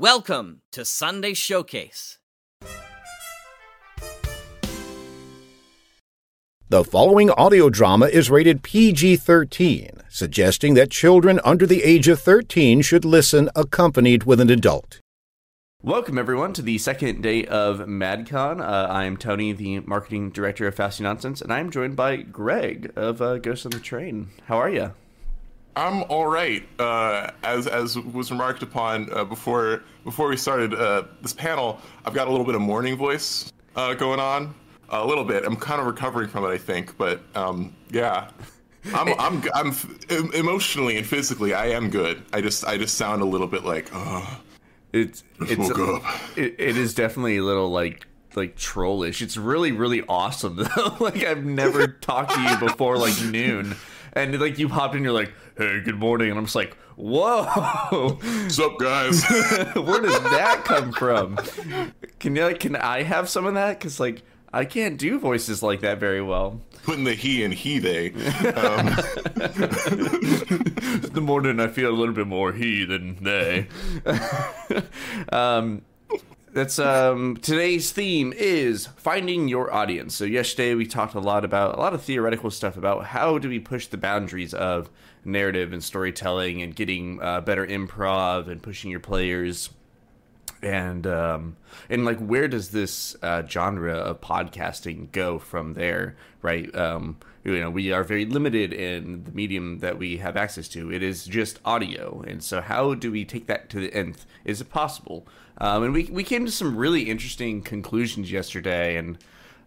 Welcome to Sunday Showcase. The following audio drama is rated PG 13, suggesting that children under the age of 13 should listen accompanied with an adult. Welcome, everyone, to the second day of MadCon. Uh, I am Tony, the marketing director of Fasty Nonsense, and I'm joined by Greg of uh, Ghost on the Train. How are you? I'm all right. Uh, as as was remarked upon uh, before before we started uh, this panel, I've got a little bit of morning voice uh, going on. A little bit. I'm kind of recovering from it, I think. But um, yeah, I'm I'm I'm emotionally and physically, I am good. I just I just sound a little bit like, oh, it's it's woke up. it, it is definitely a little like like trollish. It's really really awesome though. like I've never talked to you before like noon, and like you popped in, you're like, "Hey, good morning," and I'm just like, "Whoa, What's up, guys? where does that come from?" Can you can I have some of that? Because like I can't do voices like that very well. Putting the he and he they. Um, the morning I feel a little bit more he than they. um, that's um today's theme is finding your audience. So yesterday we talked a lot about a lot of theoretical stuff about how do we push the boundaries of narrative and storytelling and getting uh, better improv and pushing your players. And um and like where does this uh genre of podcasting go from there right? Um you know we are very limited in the medium that we have access to. It is just audio. And so how do we take that to the nth? Is it possible? Um and we we came to some really interesting conclusions yesterday. And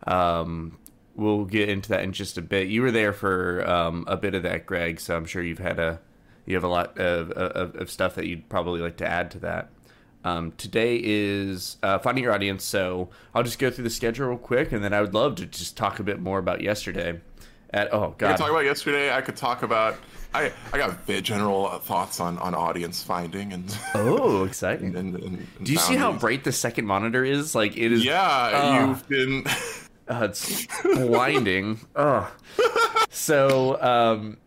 um we'll get into that in just a bit you were there for um a bit of that greg so i'm sure you've had a you have a lot of, of, of stuff that you'd probably like to add to that um, today is uh, finding your audience, so I'll just go through the schedule real quick, and then I would love to just talk a bit more about yesterday. At oh I could god, talk about yesterday. I could talk about. I I got general uh, thoughts on on audience finding and. oh exciting! and, and, and Do you see how bright the second monitor is? Like it is. Yeah, Ah. you've been. Uh, it's blinding. Ugh. So um,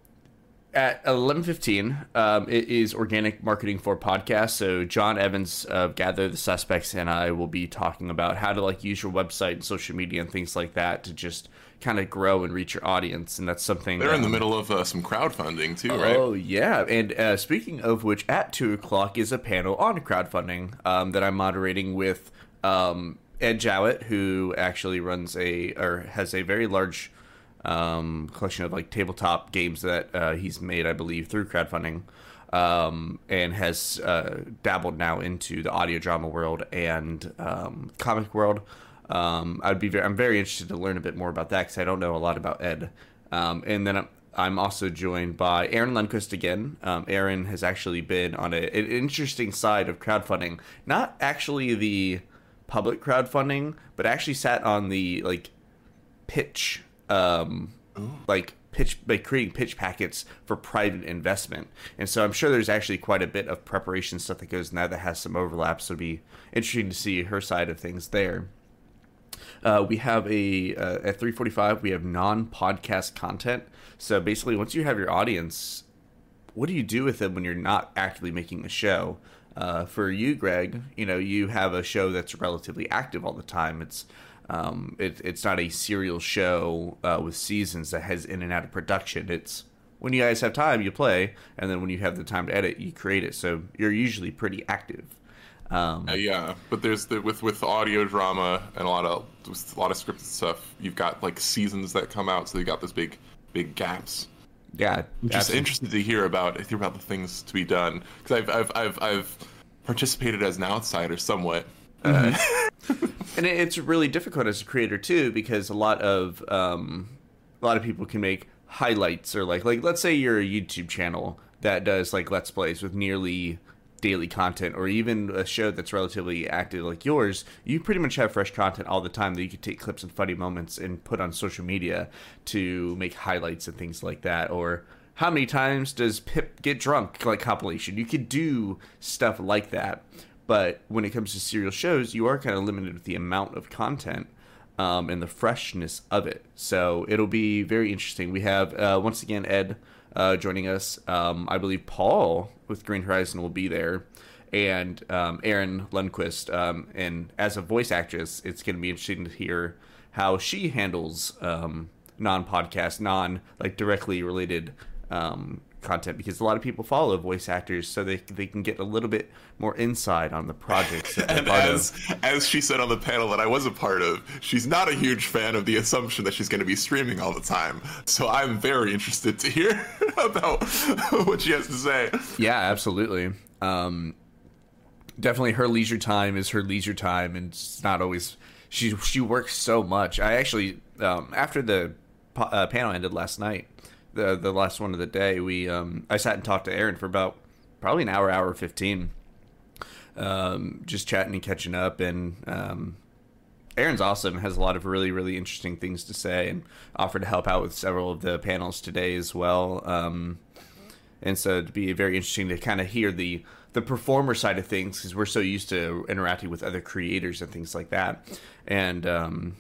at eleven fifteen, um, it is organic marketing for podcasts. So John Evans of Gather the Suspects and I will be talking about how to like use your website and social media and things like that to just kind of grow and reach your audience. And that's something They're in the um, middle of uh, some crowdfunding too, right? Oh yeah, and uh, speaking of which, at two o'clock is a panel on crowdfunding um, that I'm moderating with um, Ed Jowett, who actually runs a or has a very large um, collection of like tabletop games that uh, he's made, I believe, through crowdfunding, um, and has uh, dabbled now into the audio drama world and um, comic world. Um, I'd be very, I'm very interested to learn a bit more about that because I don't know a lot about Ed. Um, and then I'm, I'm also joined by Aaron Lundquist again. Um, Aaron has actually been on a, an interesting side of crowdfunding, not actually the public crowdfunding, but actually sat on the like pitch, um, like pitch, like creating pitch packets for private investment. And so I'm sure there's actually quite a bit of preparation stuff that goes in that that has some overlap. So it'd be interesting to see her side of things there. Uh, we have a uh, at 345 we have non-podcast content so basically once you have your audience what do you do with them when you're not actively making a show uh, for you greg you know you have a show that's relatively active all the time it's um, it, it's not a serial show uh, with seasons that has in and out of production it's when you guys have time you play and then when you have the time to edit you create it so you're usually pretty active um, Uh, yeah, but there's the with with audio drama and a lot of a lot of scripted stuff. You've got like seasons that come out, so you got this big big gaps. Yeah I'm just absolutely. interested to hear about hear about the things to be done because I've, I've I've I've participated as an outsider somewhat. Uh, and it's really difficult as a creator too because a lot of um, a lot of people can make highlights or like like let's say you're a YouTube channel that does like let's plays with nearly daily content or even a show that's relatively active like yours you pretty much have fresh content all the time that you could take clips and funny moments and put on social media to make highlights and things like that or how many times does pip get drunk like compilation you could do stuff like that but when it comes to serial shows, you are kind of limited with the amount of content um, and the freshness of it. So it'll be very interesting. We have uh, once again Ed uh, joining us. Um, I believe Paul with Green Horizon will be there, and um, Erin Lundquist. Um, and as a voice actress, it's going to be interesting to hear how she handles um, non-podcast, non like directly related um, content because a lot of people follow voice actors so they they can get a little bit more insight on the projects that And as of. as she said on the panel that I was a part of, she's not a huge fan of the assumption that she's going to be streaming all the time. So I'm very interested to hear about what she has to say. Yeah, absolutely. Um, definitely, her leisure time is her leisure time, and it's not always. She she works so much. I actually um, after the uh, panel ended last night, the the last one of the day, we um, I sat and talked to Aaron for about probably an hour, hour fifteen, um, just chatting and catching up, and um, Aaron's awesome. Has a lot of really, really interesting things to say, and offered to help out with several of the panels today as well. Um, and so it'd be very interesting to kind of hear the the performer side of things because we're so used to interacting with other creators and things like that. And um,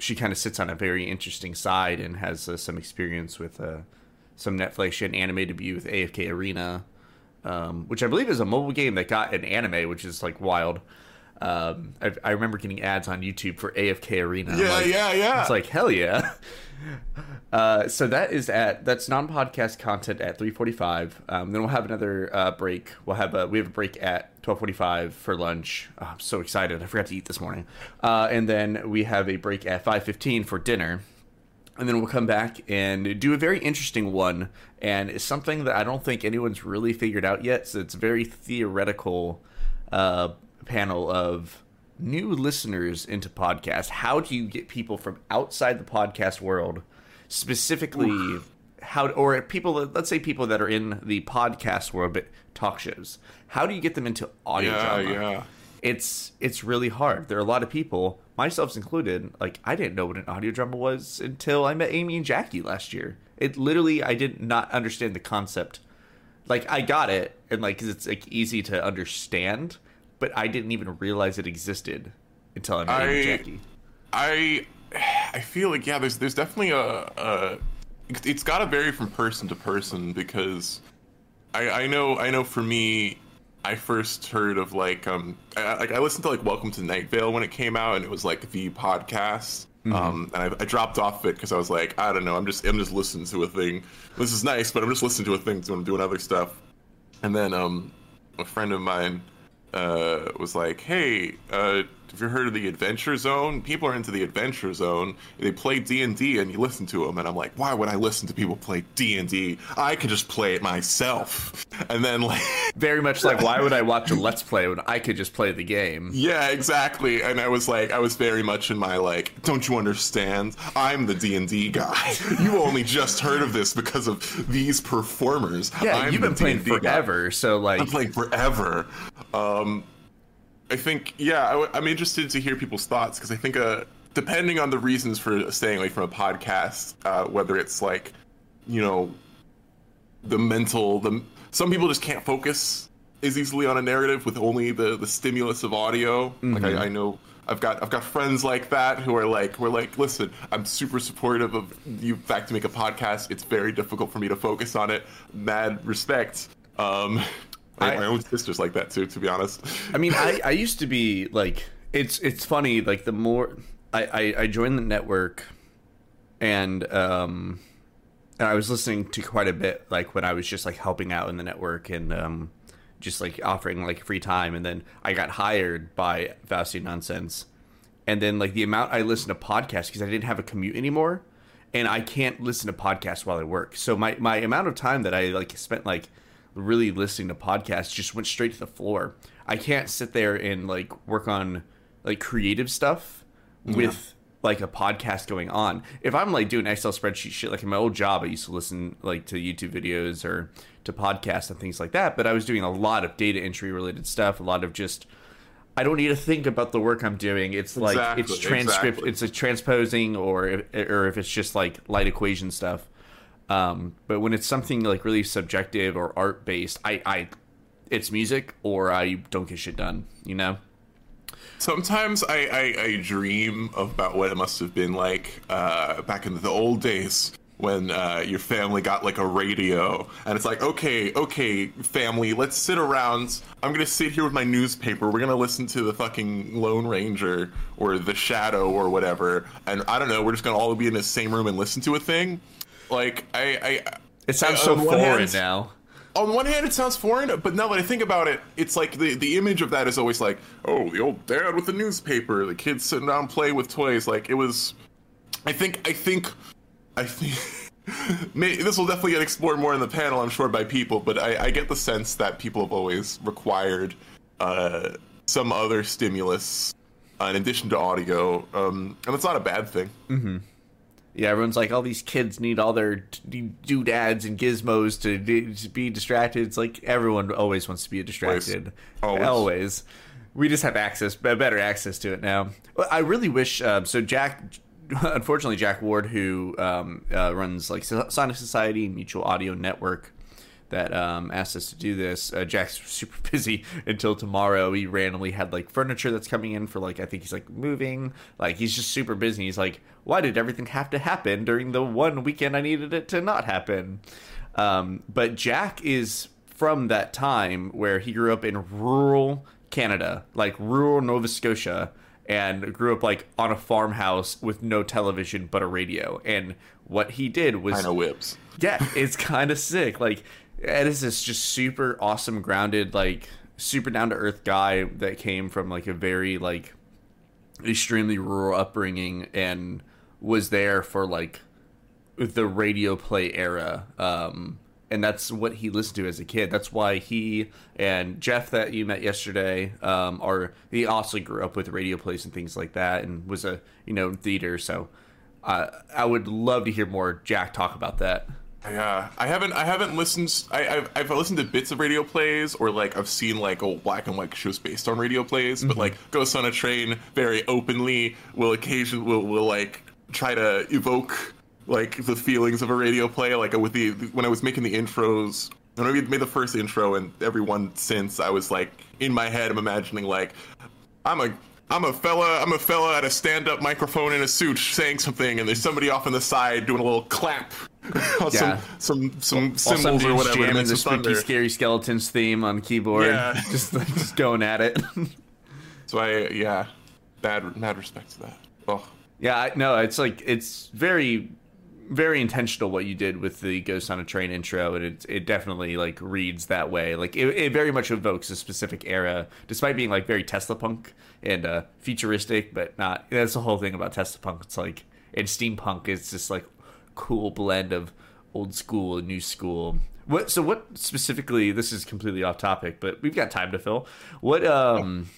she kind of sits on a very interesting side and has uh, some experience with uh, some Netflix. An anime debut with AFK Arena, um, which I believe is a mobile game that got an anime, which is like wild. Um, I, I remember getting ads on YouTube for AFK Arena. Yeah, like- yeah, yeah. It's like hell yeah. Uh, so that is at that's non-podcast content at 3:45. Um, then we'll have another uh, break. We'll have a we have a break at 12:45 for lunch. Oh, I'm so excited! I forgot to eat this morning. Uh, and then we have a break at 5:15 for dinner. And then we'll come back and do a very interesting one, and it's something that I don't think anyone's really figured out yet. So it's a very theoretical uh, panel of new listeners into podcasts. How do you get people from outside the podcast world, specifically how, or people, let's say people that are in the podcast world but talk shows. How do you get them into audio Yeah, drama? yeah. It's it's really hard. There are a lot of people, myself included, like I didn't know what an audio drama was until I met Amy and Jackie last year. It literally I did not understand the concept. Like I got it and like 'cause it's like easy to understand, but I didn't even realize it existed until I met Amy and Jackie. I I feel like yeah, there's there's definitely a, a it's- it's got to vary from person to person because I I know I know for me I first heard of like um I, like I listened to like Welcome to Night Vale when it came out and it was like the podcast. Um and I, I dropped off it because I was like I don't know I'm just I'm just listening to a thing. This is nice but I'm just listening to a thing when I'm doing other stuff. And then um a friend of mine uh, was like, "Hey, uh, have you heard of the Adventure Zone? People are into the Adventure Zone. They play D and D, and you listen to them." And I'm like, "Why would I listen to people play D and D? I can just play it myself." And then like, Very much like why would I watch a let's play when I could just play the game? yeah, exactly. And I was like, I was very much in my like, "Don't you understand? I'm the D and D guy. You only just heard of this because of these performers. Yeah, I'm you've been playing D&D guy." forever, so like I'm playing forever. Um, I think, yeah, I, am interested to hear people's thoughts because I think, uh, depending on the reasons for staying away from a podcast, uh, whether it's like, you know, the mental, the some people just can't focus as easily on a narrative with only the the stimulus of audio. Like I, I know. I've got I've got friends like that who are like we're like listen I'm super supportive of you back to make a podcast it's very difficult for me to focus on it mad respect um I, my own sister's like that too to be honest I mean, I, I used to be like, it's it's funny. Like the more I, I, I joined the network, and um, and I was listening to quite a bit, like when I was just like helping out in the network and um, just like offering like free time, and then I got hired by Fausti Nonsense, and then like the amount I listened to podcasts because I didn't have a commute anymore, and I can't listen to podcasts while I work. So my my amount of time that I like spent like really listening to podcasts just went straight to the floor. I can't sit there and like work on like creative stuff with like a podcast going on. If I'm like doing Excel spreadsheet shit, like in my old job, I used to listen like to YouTube videos or to podcasts and things like that. But I was doing a lot of data entry related stuff, a lot of just I don't need to think about the work I'm doing. It's like it's Exactly, transcript, exactly. it's a transposing, or or if it's just like light equation stuff. Um, but when it's something like really subjective or art based, I, I, it's music or I don't get shit done. You know? Sometimes I, I, I dream about what it must have been like uh, back in the old days when uh, your family got like a radio and it's like okay okay family let's sit around i'm gonna sit here with my newspaper we're gonna listen to the fucking lone ranger or the shadow or whatever and i don't know we're just gonna all be in the same room and listen to a thing like i i It sounds I- so foreign hand- now. on one hand it sounds foreign but now that i think about it it's like the, the image of that is always like oh the old dad with the newspaper the kids sitting down play with toys. Like it was i think i think i think may, this will definitely get explored more in the panel i'm sure by people but i, I get the sense that people have always required uh, some other stimulus uh, in addition to audio um, and it's not a bad thing Yeah, everyone's like, all these kids need all their doodads and gizmos to, d- to be distracted. It's like everyone always wants to be distracted. Always. Always. We just have access, better access to it now. I really wish. Um, so Jack, unfortunately, Jack Ward, who um, uh, runs like Sonic Society Mutual Audio Network, that um, asked us to do this. Uh, Jack's super busy until tomorrow. He randomly had like furniture that's coming in for like I think he's like moving. Like he's just super busy. He's like, why did everything have to happen during the one weekend I needed it to not happen? Um, but Jack is from that time where he grew up in rural Canada, like rural Nova Scotia, and grew up like on a farmhouse with no television but a radio. And what he did was i know whips yeah, it's kind of sick. Like, Ed is this just super awesome, grounded, like super down to earth guy that came from like a very like extremely rural upbringing and was there for like the radio play era. Um, and that's what he listened to as a kid. That's why he and Jeff that you met yesterday um, are he also grew up with radio plays and things like that, and was a you know theater. So uh, I would love to hear more Jack talk about that. Yeah, I haven't. I haven't listened. I, I've, I've listened to bits of radio plays, or like I've seen like old black and white shows based on radio plays. But mm-hmm. like Ghost on a Train, very openly will occasion will will like try to evoke like the feelings of a radio play. Like with the when I was making the intros, when I made the first intro and every one since, I was like in my head, I'm imagining like I'm a I'm a fella I'm a fella at a stand up microphone in a suit saying something, and there's somebody off on the side doing a little clap. Yeah. Some some some cymbals or whatever. jamming the spooky, scary skeletons theme on keyboard. Yeah. just like, just going at it. So I yeah, bad mad respect to that. Oh, yeah, I- no, it's like it's very, very intentional what you did with the Ghost on a Train intro, and it it definitely like reads that way. Like it, it very much evokes a specific era, despite being like very Tesla punk and uh, futuristic, but not. That's the whole thing about Tesla punk. It's like and steampunk is just like cool blend of old school and new school. What so what specifically? This is completely off topic, but we've got time to fill. What um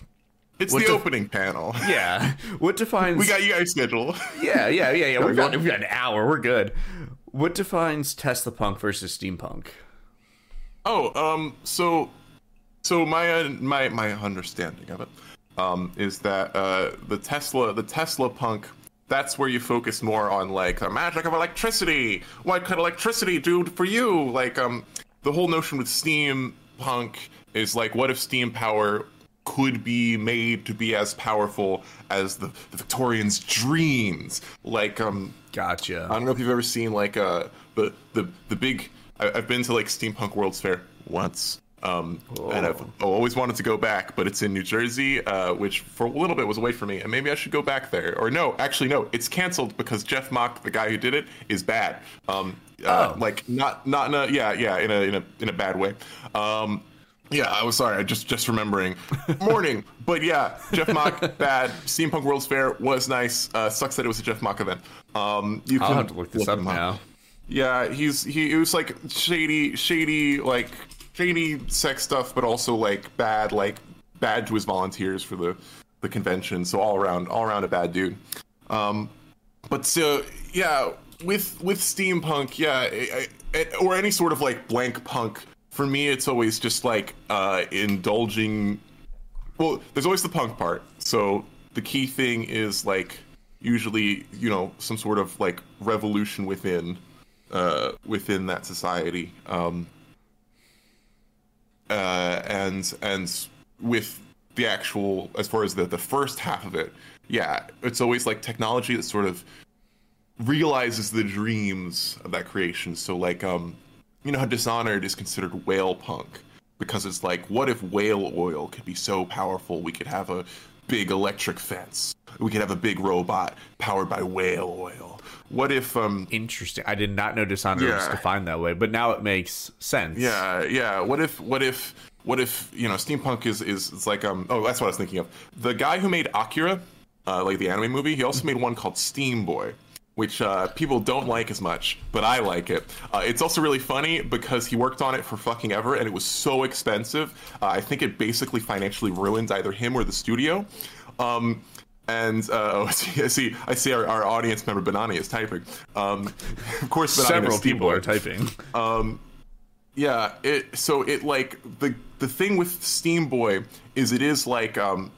it's What the the- opening panel. yeah? What defines We got you guys scheduled. yeah, yeah, yeah, yeah. We've got, we've got an hour. We're good. What defines Tesla punk versus steampunk? Oh, um, so, so my uh, my my understanding of it, um, is that uh, the Tesla the Tesla punk. That's where you focus more on like the magic of electricity. What could electricity do for you? Like, um, the whole notion with steampunk is like, what if steam power could be made to be as powerful as the, the Victorians' dreams? Like, um, Gotcha. I don't know if you've ever seen like uh the the the big. I, I've been to like Steampunk World's Fair once, um, and I've always wanted to go back, but it's in New Jersey, uh, which for a little bit was away from me, and maybe I should go back there. Or no, actually no, it's canceled because Jeff Mach, the guy who did it, is bad. Um, uh, Oh. like not not in a yeah yeah in a in a in a bad way. Um, yeah, I was sorry. I just just remembering morning, but yeah, Jeff Mach bad. Steampunk World's Fair was nice. Uh, sucks that it was a Jeff Mach event. Um, you I'll have to look this up him now. Yeah, he's he. It was like shady, shady, like shady sex stuff, but also like bad, like bad to his volunteers for the the convention. So all around, all around a bad dude. Um, but so yeah, with with steampunk, yeah, or any sort of like blank punk. For me, it's always just like uh, indulging. Well, there's always the punk part. So the key thing is like usually you know some sort of like revolution within uh, within that society. Um, uh, and and with the actual as far as the the first half of it, yeah, it's always like technology that sort of realizes the dreams of that creation. So like um, you know how Dishonored is considered whale punk because it's like, what if whale oil could be so powerful we could have a big electric fence? We could have a big robot powered by whale oil. What if um Interesting. I did not know Dishonored was defined that way, but now it makes sense. Yeah, yeah. What if, what if, what if you know, steampunk is is it's like um. Oh, that's what I was thinking of. The guy who made Akira, uh, like the anime movie, he also made one called Steam Boy, which uh, people don't like as much, but I like it. Uh, it's also really funny because he worked on it for fucking ever, and it was so expensive. Uh, I think it basically financially ruined either him or the studio. Um, and uh, oh, I see, I see, I see our, our audience member Banani is typing. Um, of course, Banani Several people are typing. Yeah, it so it like the the thing with Steam Boy is it is like um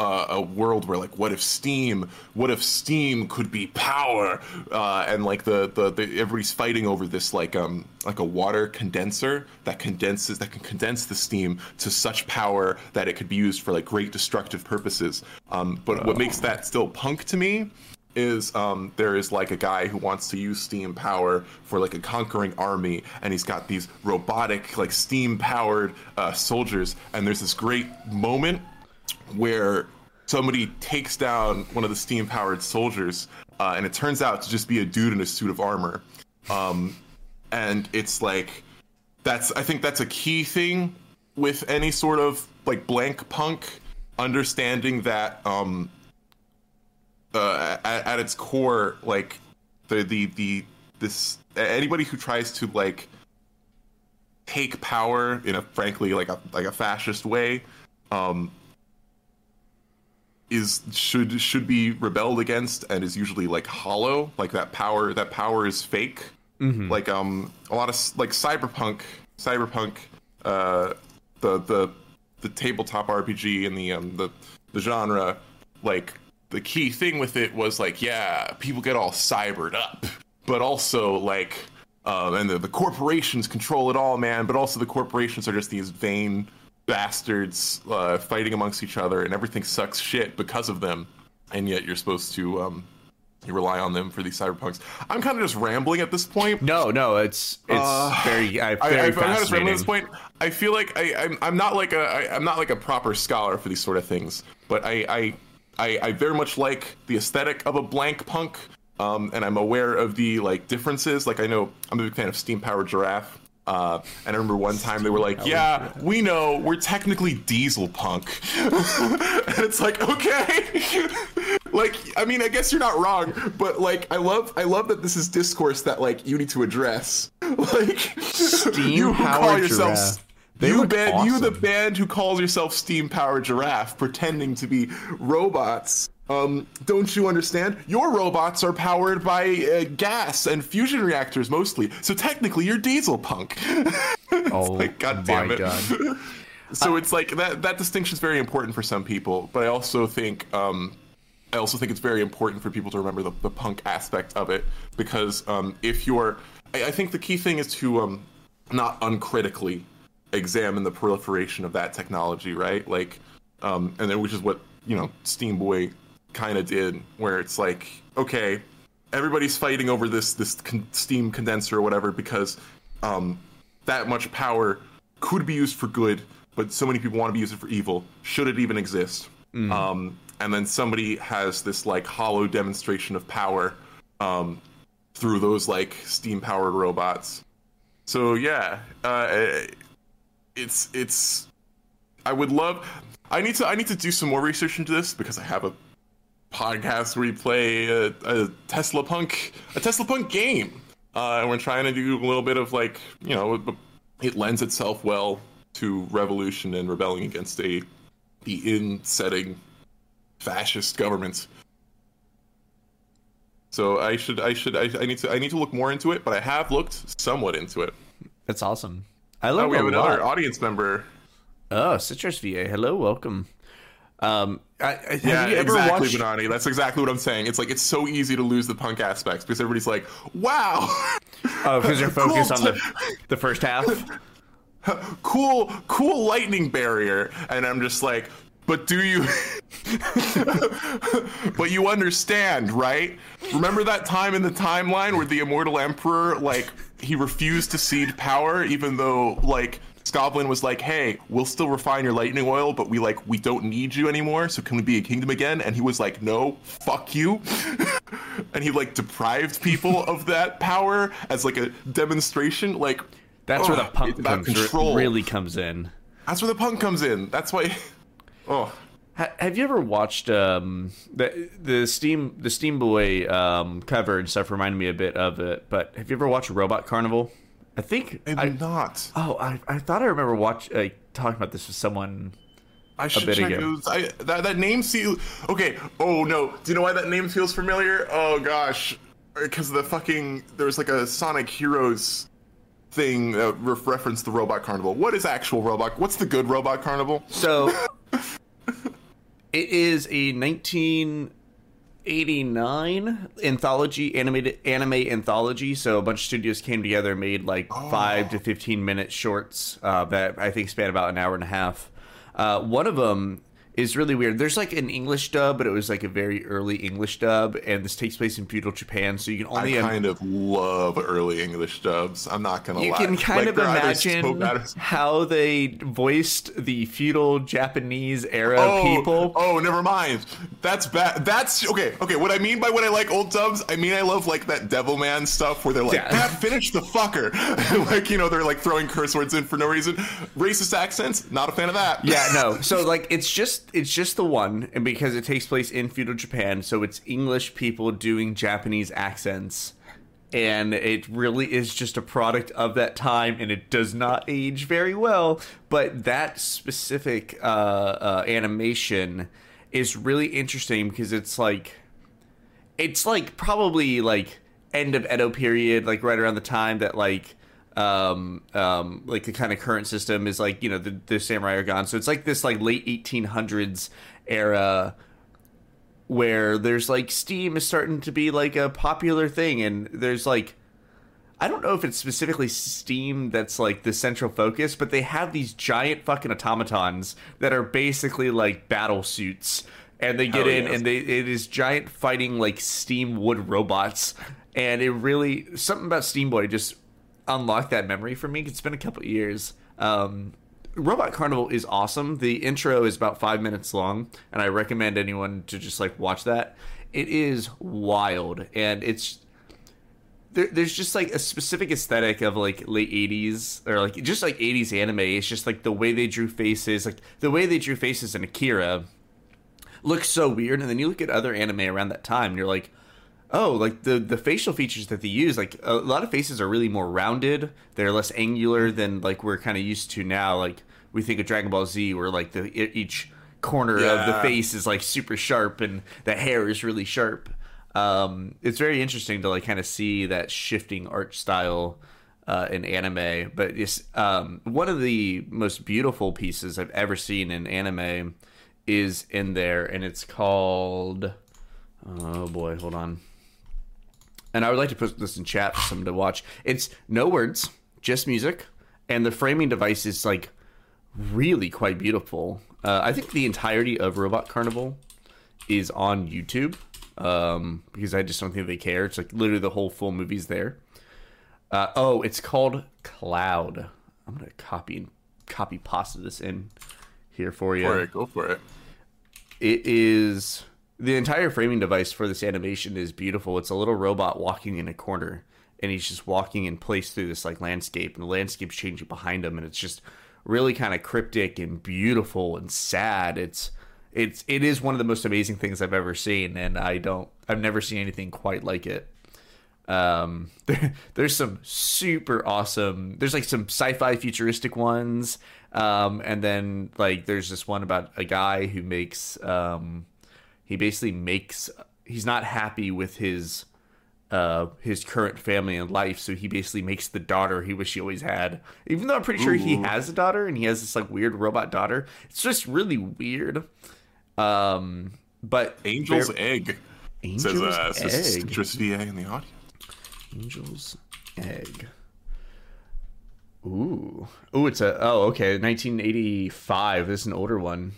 uh, a world where like what if Steam what if Steam could be power uh, and like the, the the everybody's fighting over this like um like a water condenser that condenses that can condense the steam to such power that it could be used for like great destructive purposes um but what makes that still punk to me is um, there is like a guy who wants to use steam power for like a conquering army, and he's got these robotic, like steam powered uh, soldiers. And there's this great moment where somebody takes down one of the steam powered soldiers, uh, and it turns out to just be a dude in a suit of armor. Um, and it's like, that's, I think that's a key thing with any sort of like blank punk, understanding that. Um, uh, at, at its core, like the the the this anybody who tries to like take power in a frankly like a like a fascist way, um, is should should be rebelled against and is usually like hollow. Like that power that power is fake. Like um a lot of like cyberpunk cyberpunk uh the the the tabletop RPG and the um the the genre like the key thing with it was like yeah people get all cybered up but also like um and the, the corporations control it all man but also the corporations are just these vain bastards uh, fighting amongst each other and everything sucks shit because of them and yet you're supposed to um you rely on them for these cyberpunks i'm kind of just rambling at this point No, no, it's it's very, I, Uh, very I, I'm not just rambling fascinating. at this point. I feel like I, I'm, I'm not like a I, I'm not like a proper scholar for these sort of things, but I I, I, I very much like the aesthetic of a blank punk, um, and I'm aware of the like differences. Like I know I'm a big fan of Steam Powered Giraffe. Uh, and I remember one time they were like, "Yeah, we know we're technically diesel punk," and it's like, okay, like I mean, I guess you're not wrong, but like I love I love that this is discourse that like you need to address. Like you who call yourself. They you band you the band who calls yourself Steam Powered Giraffe pretending to be robots. Um, don't you understand? Your robots are powered by uh, gas and fusion reactors mostly. So technically, you're diesel punk. Oh like, God my damn it. god! so it's like that that distinction is very important for some people but i also think um i also think it's very important for people to remember the, the punk aspect of it because um if you're I, I think the key thing is to um not uncritically examine the proliferation of that technology right like um and then which is what you know steam boy kind of did where it's like okay everybody's fighting over this this con- steam condenser or whatever because um that much power could be used for good, but so many people want to be used for evil. Should it even exist? Um, and then somebody has this like hollow demonstration of power um, through those like steam powered robots. So yeah, uh, it's it's. I would love. I need to I need to do some more research into this because I have a podcast where we play a, a Tesla Punk a Tesla Punk game, uh, and we're trying to do a little bit of like you know it, it lends itself well to revolution and rebelling against a the in setting fascist government. So I should I should I, I need to I need to look more into it, but I have looked somewhat into it. That's awesome. I Oh, love we have a another audience member. Oh, Citrus VA. Hello, welcome. Um, I, I, Yeah, exactly, watched? Banani. That's exactly what I'm saying. It's like it's so easy to lose the punk aspects because everybody's like, "Wow, Oh, because you're focused Cool. on the the first half. cool, cool lightning barrier," and I'm just like, but do you? but you understand, right? Remember that time in the timeline where the immortal emperor, like, he refused to cede power, even though, like, Scoblin was like, "Hey, we'll still refine your lightning oil, but we like we don't need you anymore. So can we be a kingdom again?" And he was like, "No, fuck you." and he like deprived people of that power as like a demonstration. Like That's where the punk about comes, control. really comes in. That's where the punk comes in. That's why. Oh, Ha- Have you ever watched um, the the Steam the Steam Boy um, cover and stuff? Reminded me a bit of it. But have you ever watched Robot Carnival? I think I'm I not. oh I, I thought I remember watch uh, talking about this with someone. I should bit check. ago. It I, that that name feels okay. Oh no! Do you know why that name feels familiar? Oh gosh, because the fucking there's like a Sonic Heroes thing that re- referenced the Robot Carnival. What is actual Robot? What's the good Robot Carnival? So it is a 1989 anthology animated anime anthology. So a bunch of studios came together and made like five to 15 minute shorts uh, that I think span about an hour and a half. Uh, one of them is really weird. There's like an English dub, but it was like a very early English dub, and this takes place in feudal Japan. So you can only. I kind of love early English dubs. I'm not gonna you lie. can kind Like, of they're so imagine how they voiced the feudal Japanese era Oh, people. oh, never mind. That's bad. That's okay. Okay, what I mean by what I like old dubs, I mean I love like that Devilman stuff where they're like, Yeah. "That finish the fucker," like you know they're like throwing curse words in for no reason. Racist accents, not a fan of that. Yeah, no. So like it's just it's just the one and because it takes place in feudal Japan, so it's English people doing Japanese accents. And it really is just a product of that time, and it does not age very well. But that specific uh, uh, animation is really interesting because it's like it's like probably like end of Edo period, like right around the time that like um um like the kind of current system is like you know the, the samurai are gone so it's like this like late 1800s era where there's like steam is starting to be like a popular thing and there's like I don't know if it's specifically Steam that's like the central focus, but they have these giant fucking automatons that are basically like battle suits. And they get in yes. and they it is giant fighting like Steam wood robots. And it really something about Steam Boy just unlocked that memory for me. It's been a couple years. Um Robot Carnival is awesome. The intro is about five minutes long, and I recommend anyone to just like watch that. It is wild, and it's there, there's just like a specific aesthetic of like late 80s or like just like 80s anime it's just like the way they drew faces like the way they drew faces in akira looks so weird and then you look at other anime around that time and you're like oh like the the facial features that they use like a lot of faces are really more rounded. They're less angular than like we're kind of used to now. Like we think of dragon ball z where like the each corner of the face is like super sharp and the hair is really sharp. Um it's very interesting to like kind of see that shifting art style uh, in anime. But it's um one of the most beautiful pieces i've ever seen in anime is in there and it's called oh boy hold on and I would like to put this in chat for someone to watch. It's no words, just music, and the framing device is like really quite beautiful. Uh, I think the entirety of Robot Carnival is on YouTube um, because I just don't think they care. It's like literally the whole full movie's there. Uh, oh, it's called Cloud. I'm gonna copy and copy pasta this in here for you For it, go for it. it is the entire framing device for this animation is beautiful. It's a little robot walking in a corner, and he's just walking in place through this like landscape, and the landscape's changing behind him, and it's just really kind of cryptic and beautiful and sad. It's it's it is one of the most amazing things I've ever seen, and I don't I've never seen anything quite like it. Um, there, there's some super awesome. There's like some sci-fi futuristic ones, um, and then like there's this one about a guy who makes. Um, he basically makes. He's not happy with his uh, his current family and life, so he basically makes the daughter he wish he always had. Even though I'm pretty sure he has a daughter and he has this like weird robot daughter. It's just really weird. Um, but Angel's Ver- egg. Angel's says uh, says egg. Citrus VA in the audience. Angel's Egg. Ooh. Ooh, it's a oh, okay, 1985. This is an older one.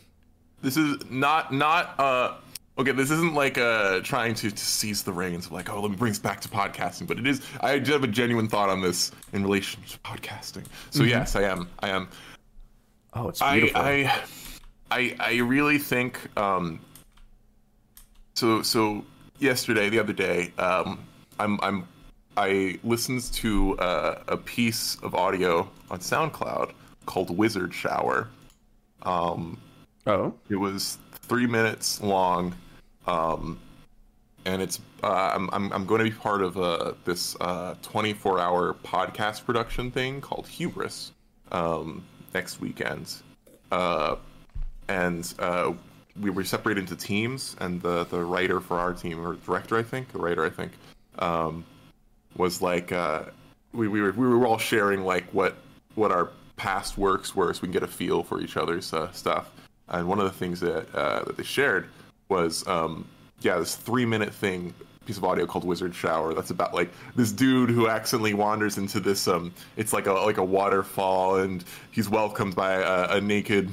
this is not not uh okay this isn't like uh trying to, to seize the reins of like oh let me bring us back to podcasting but it is i do have a genuine thought on this in relation to podcasting. So yes i am i am. Oh, it's I, beautiful. I i i really think um so so yesterday the other day um i'm i'm i listened to uh, a piece of audio on soundcloud called wizard shower. Um oh, it was three minutes long, um, and it's uh, I'm, I'm I'm going to be part of uh, this uh, 24 hour podcast production thing called Hubris um, next weekend, uh, and uh, we were separated into teams, and the the writer for our team or director I think the writer I think um, was like uh, we we were we were all sharing like what what our past works were so we can get a feel for each other's uh, stuff. And one of the things that uh, that they shared was um, yeah this three minute thing piece of audio called wizard shower. That's about like this dude who accidentally wanders into this um it's like a like a waterfall and he's welcomed by a, a naked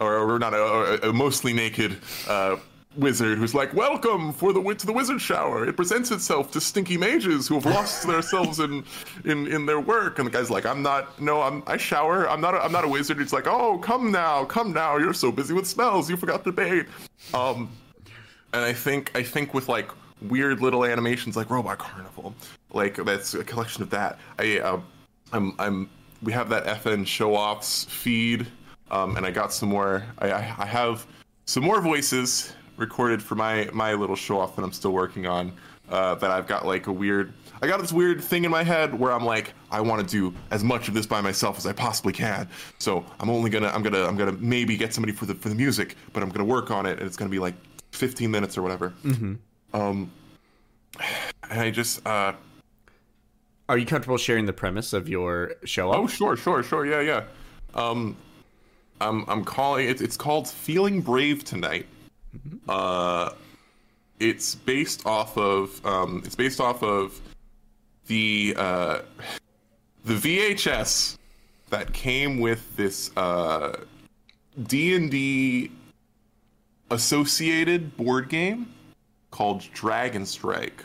or, or not a, a mostly naked uh wizard who's like welcome for the to the wizard shower. It presents itself to stinky mages who have lost themselves in in in their work. And the guy's like i'm not no i'm i shower. I'm not a, i'm not a wizard. It's like oh come now come now. You're so busy with spells. You forgot to bathe. Um and i think i think with like weird little animations like robot carnival like that's a collection of that i uh, i'm i'm we have that fn show offs feed um and i got some more i i, have some more voices recorded for my my little show off that I'm still working on. Uh, that I've got like a weird. I got this weird thing in my head where I'm like, I want to do as much of this by myself as I possibly can. So I'm only gonna, I'm gonna, I'm gonna maybe get somebody for the for the music, but I'm gonna work on it, and it's gonna be like 15 minutes or whatever. Mm-hmm. Um, and I just, uh, are you comfortable sharing the premise of your show? oh sure, sure, sure, yeah, yeah. Um, I'm I'm calling it. It's called Feeling Brave Tonight. Uh, it's based off of um, it's based off of the uh, the VHS that came with this uh, D and D associated board game called Dragon Strike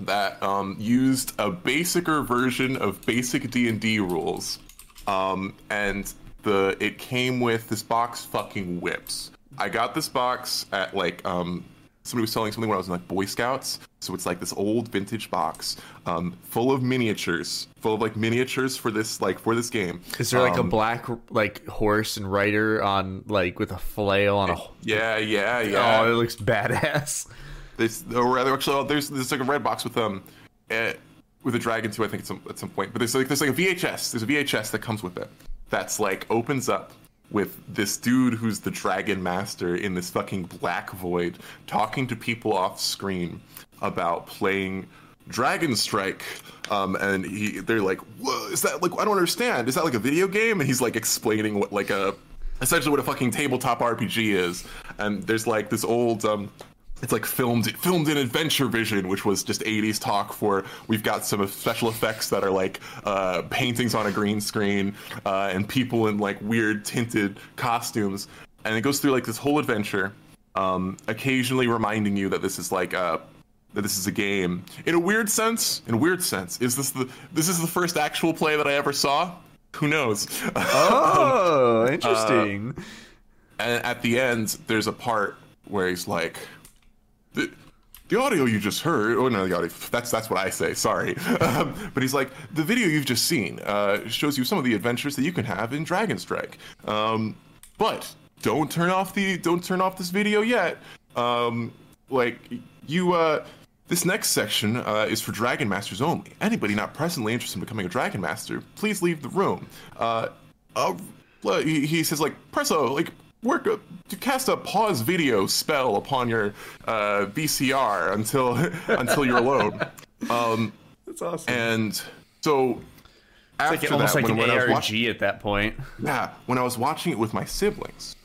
that um, used a basicer version of basic D and D rules, um, and the it came with this box fucking whips. I got this box at like um, somebody was selling something when I was in like Boy Scouts, so it's like this old vintage box um, full of miniatures, full of like miniatures for this like for this game. Is there like a Um, black like horse and rider on like with a flail on a? Yeah, yeah, yeah. Oh, it looks badass. This, or rather, actually, oh, there's there's like a red box with um, uh, with a dragon too. I think at some at some point. But there's like there's like a VHS. There's a VHS that comes with it. That's like opens up with this dude who's the dragon master in this fucking black void talking to people off screen about playing Dragon Strike. Um, and he they're like, Whoa, is that like I don't understand. Is that like a video game? And he's like explaining what like a essentially what a fucking tabletop RPG is. And there's like this old um it's like filmed filmed in adventure vision which was just 80s talk for we've got some special effects that are like uh, paintings on a green screen uh, and people in like weird tinted costumes. And it goes through like this whole adventure um, occasionally reminding you that this is like uh that this is a game. In a weird sense in a weird sense is this the this is the first actual play that i ever saw? Who knows? Oh, interesting. and at the end there's a part where he's like the, audio you just heard oh no the audio that's that's what i say sorry um, but he's like the video you've just seen uh, shows you some of the adventures that you can have in dragon strike um, but don't turn off the don't turn off this video yet um, like you uh this next section uh, is for Dragon Masters only. Anybody not presently interested in becoming a Dragon Master, please leave the room. Uh, uh, he, he says like presso like work a, to cast a pause video spell upon your uh, VCR until until you're alone. Um, That's awesome. and so after like, almost that, like when, an when I was ARG watching, at that point. yeah, when I was watching it with my siblings,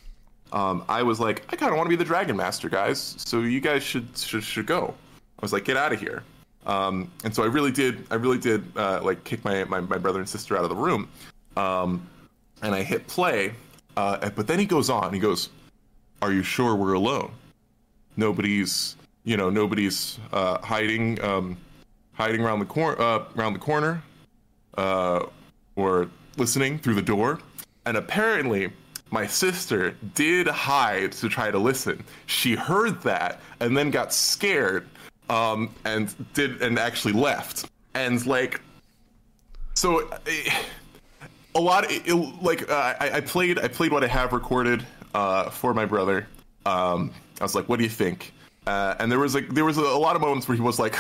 um, I was like, I kind of want to be the Dragon Master, guys. So you guys should should, should go. I was like, get out of here. Um, and so I really did. I really did uh, like kick my, my my brother and sister out of the room. Um, and I hit play. Uh, but then he goes on. He goes, are you sure we're alone? Nobody's, you know, nobody's uh, hiding, um, hiding around the corner, uh, around the corner, uh, or listening through the door. And apparently, my sister did hide to try to listen. She heard that and then got scared, um, and did and actually left. And like, so. eh, a lot of, it, like uh, I, I played i played what i have recorded uh, for my brother. Um, i was like what do you think? Uh, and there was like there was a, a lot of moments where he was like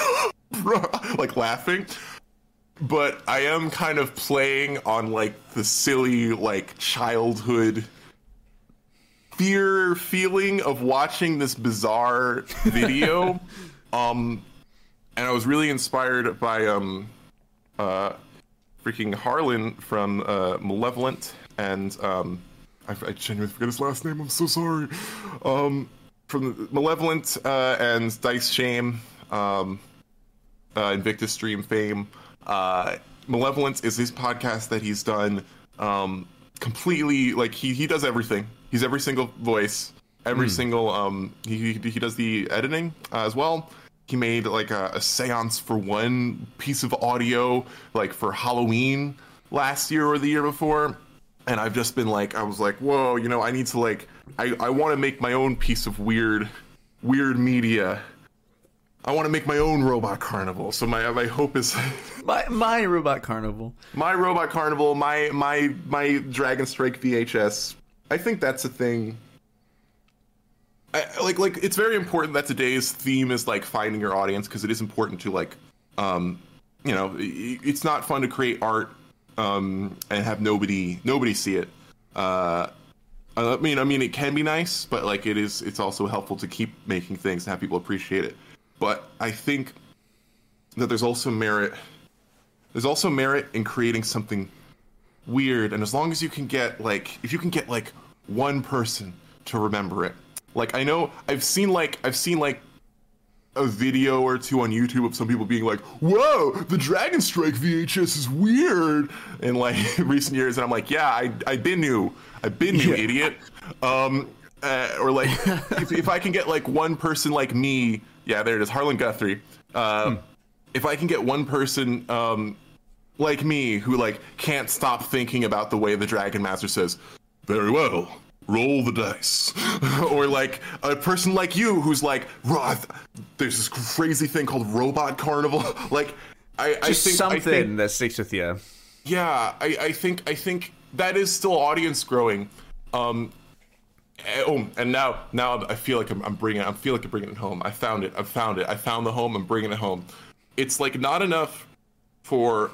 like laughing. But i am kind of playing on like the silly like childhood fear feeling of watching this bizarre video. Um and i was really inspired by um uh freaking Harlan from uh, Malevolent, and um, I, I genuinely forget his last name. I'm so sorry. Um, from Malevolent uh, and Dice Shame, um, uh, Invictus Stream fame. Uh, Malevolent is his podcast that he's done um, completely. Like he he does everything. He's every single voice, every single. Um, he he he does the editing uh, as well he made like a, a seance for one piece of audio like for halloween last year or the year before. And i've just been like i was like whoa you know i need to like i, I want to make my own piece of weird weird media. I want to make my own robot carnival. So my my hope is My my robot carnival. my robot carnival my my my dragon strike vhs i think that's a thing Like like it's very important that today's theme is like finding your audience because it is important to like um you know it's not fun to create art um and have nobody nobody see it. Uh I mean I mean it can be nice but like it is it's also helpful to keep making things and have people appreciate it. But I think that there's also merit there's also merit in creating something weird and as long as you can get like if you can get like one person to remember it like i know i've seen like i've seen like a video or two on youtube of some people being like whoa the dragon strike vhs is weird in like recent years and i'm like yeah i i been new i've been new idiot. Um uh, or like if, if i can get like one person like me yeah there it is harlan guthrie uh, if i can get one person um like me who like can't stop thinking about the way the dragon master says very well roll the dice or like a person like you who's like Roth, there's this crazy thing called robot carnival like i i think something I think, that sticks with you. yeah I, I think i think that is still audience growing um eh, Oh, and now, now I feel like I'm, I'm bringing, I feel like I'm bringing it home. I found it. I found it. I found the home. I'm bringing it home. It's like not enough for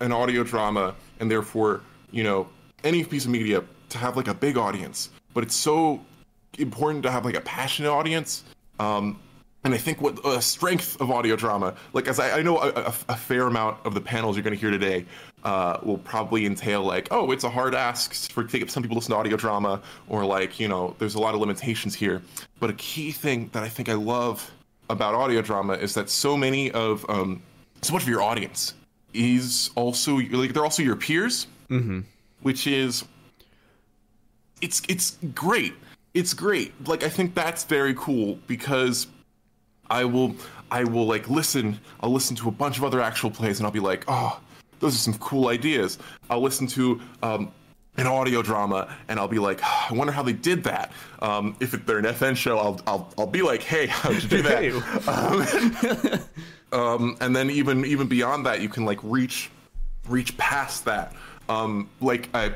an audio drama and therefore you know any piece of media to have like a big audience but it's so important to have like a passionate audience um and i think what a strength of audio drama like as i, I know a, a, a fair amount of the panels you're going to hear today uh, will probably entail like oh it's a hard ask for some people listen to audio drama or like you know there's a lot of limitations here but a key thing that i think i love about audio drama is that so many of um so much of your audience is also like they're also your peers, mm-hmm. which is it's it's great. It's great. Like I think that's very cool because I will I will like listen. I'll listen to a bunch of other actual plays and I'll be like, oh, those are some cool ideas. I'll listen to um, an audio drama and I'll be like, I wonder how they did that. Um, if it, they're an FN show, I'll I'll I'll be like, hey, how'd you do that? Um, um, and then even even beyond that, you can like reach reach past that. Um, like I,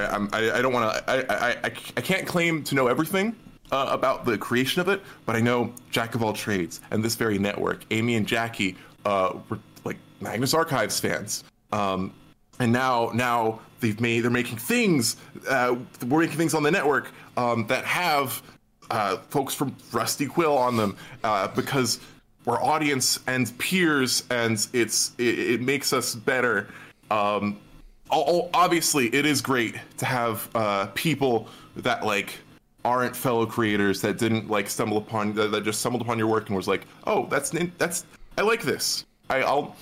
I, I, I don't want to. I, I, I, can't claim to know everything uh, about the creation of it, but I know jack of all trades and this very network. Amy and Jackie uh, were like Magnus Archives fans. Um, and now now they've made they're making things uh, we're making things on the network um, that have uh, folks from Rusty Quill on them uh, because we're audience and peers and it's it, it makes us better. Um, obviously, it is great to have uh, people that like aren't fellow creators that didn't like stumble upon that, that just stumbled upon your work and was like, oh, that's that's I like this. I, I'll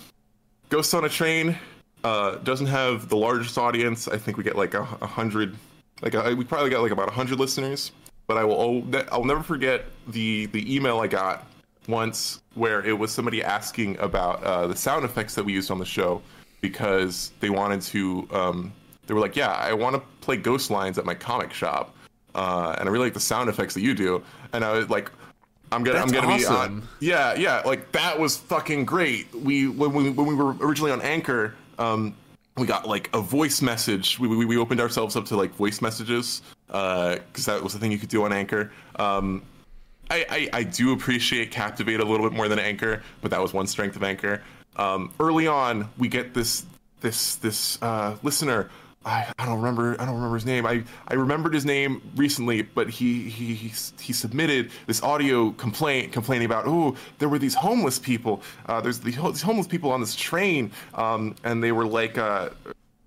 Ghost on a Train uh, doesn't have the largest audience. I think we get like a, a hundred, like a, we probably got like about a hundred listeners. but I will. I'll never forget the the email I got once where it was somebody asking about uh, the sound effects that we used on the show because they wanted to. Um, they were like, "Yeah, I want to play ghost lines at my comic shop, uh, and I really like the sound effects that you do." And I was like, "I'm gonna, That's I'm gonna awesome. be on." Yeah, yeah, like that was fucking great. We when we when we were originally on Anchor. Um, we got like a voice message. We, we, we opened ourselves up to like voice messages because that was the thing you could do on Anchor. Um, I, I, I do appreciate Captivate a little bit more than Anchor, but that was one strength of Anchor. Um, early on, we get this this this uh, listener. I, I don't remember I don't remember his name. I, I remembered his name recently, but he he he, he submitted this audio complaint complaining about oh there were these homeless people. Uh, there's these, these homeless people on this train, um, and they were like uh,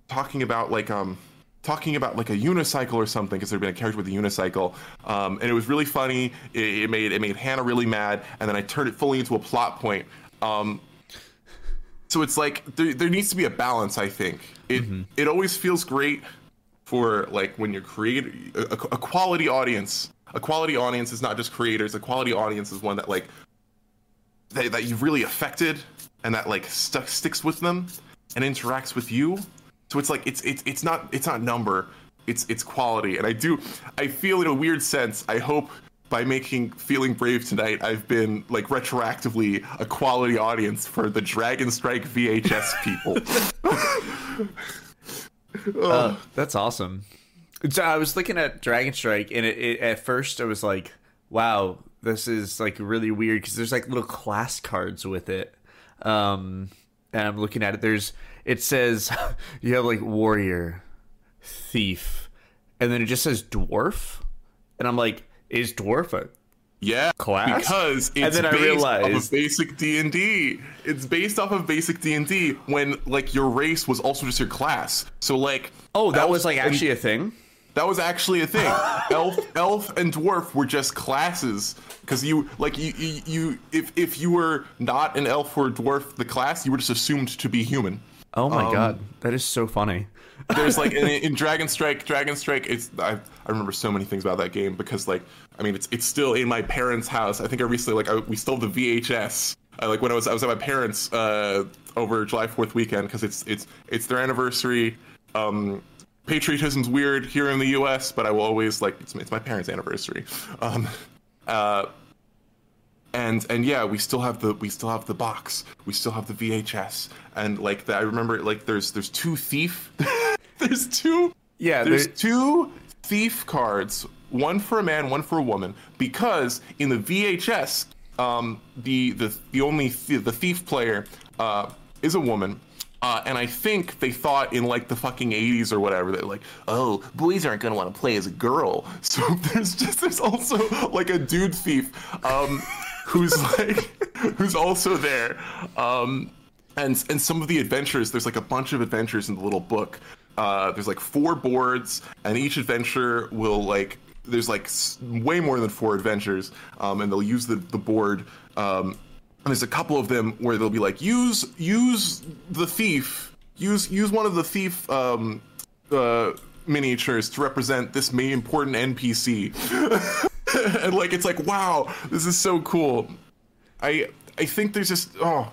talking about like um talking about like a unicycle or something because there'd been a character with a unicycle um, and it was really funny it, it made it made hannah really mad and then i turned it fully into a plot point um, so it's like there, there needs to be a balance i think. It mm-hmm. it always feels great for like when you're creating a, a quality audience. A quality audience is not just creators. A quality audience is one that like that, that you've really affected and that like stuck sticks with them and interacts with you. So it's like it's it's it's not it's not number. It's it's quality. And i do i feel in a weird sense i hope by making feeling brave tonight i've been like retroactively a quality audience for the dragon strike vhs people Uh, that's awesome. So I was looking at Dragon Strike, and it, it, at first I was like, "Wow, this is like really weird," because there's like little class cards with it. Um, and I'm looking at it. There's it says you have like warrior, thief, and then it just says dwarf, and I'm like, "Is dwarf a yeah Class? because And it's then I based off realized- of basic d&d it's based off of basic d&d when like your race was also just your class so like Oh, that elf was like and- actually a thing. That was actually a thing. elf, elf, and dwarf were just classes because you like you, you you if if you were not an elf or dwarf, the class you were just assumed to be human. Oh my um, god, that is so funny. There's like in, in Dragon Strike, Dragon Strike. It's I, I remember so many things about that game because like I mean it's it's still in my parents' house. I think I recently like I, we stole the VHS. I, like when I was I was at my parents' uh, over July Fourth weekend because it's it's it's their anniversary. Um, patriotism's weird here in the U.S., but I will always like it's, it's my parents' anniversary. Um, uh, and and yeah, we still have the we still have the box. We still have the VHS, and like. I remember like there's there's two thief. there's two. Yeah, There's there- two thief cards, one for a man, one for a woman, because in the VHS, um, the the the only th- the thief player uh, is a woman. Uh, and I think they thought in like the fucking 80s or whatever that like, oh, boys aren't gonna want to play as a girl. So there's just there's also like a dude thief, um, who's like who's also there. Um, and and some of the adventures there's like a bunch of adventures in the little book uh, there's like four boards and each adventure will like there's like way more than four adventures um, and they'll use the, the board um, and there's a couple of them where they'll be like use use the thief. Use use one of the thief um, uh, miniatures to represent this main important npc and like it's like wow this is so cool. I i think there's just oh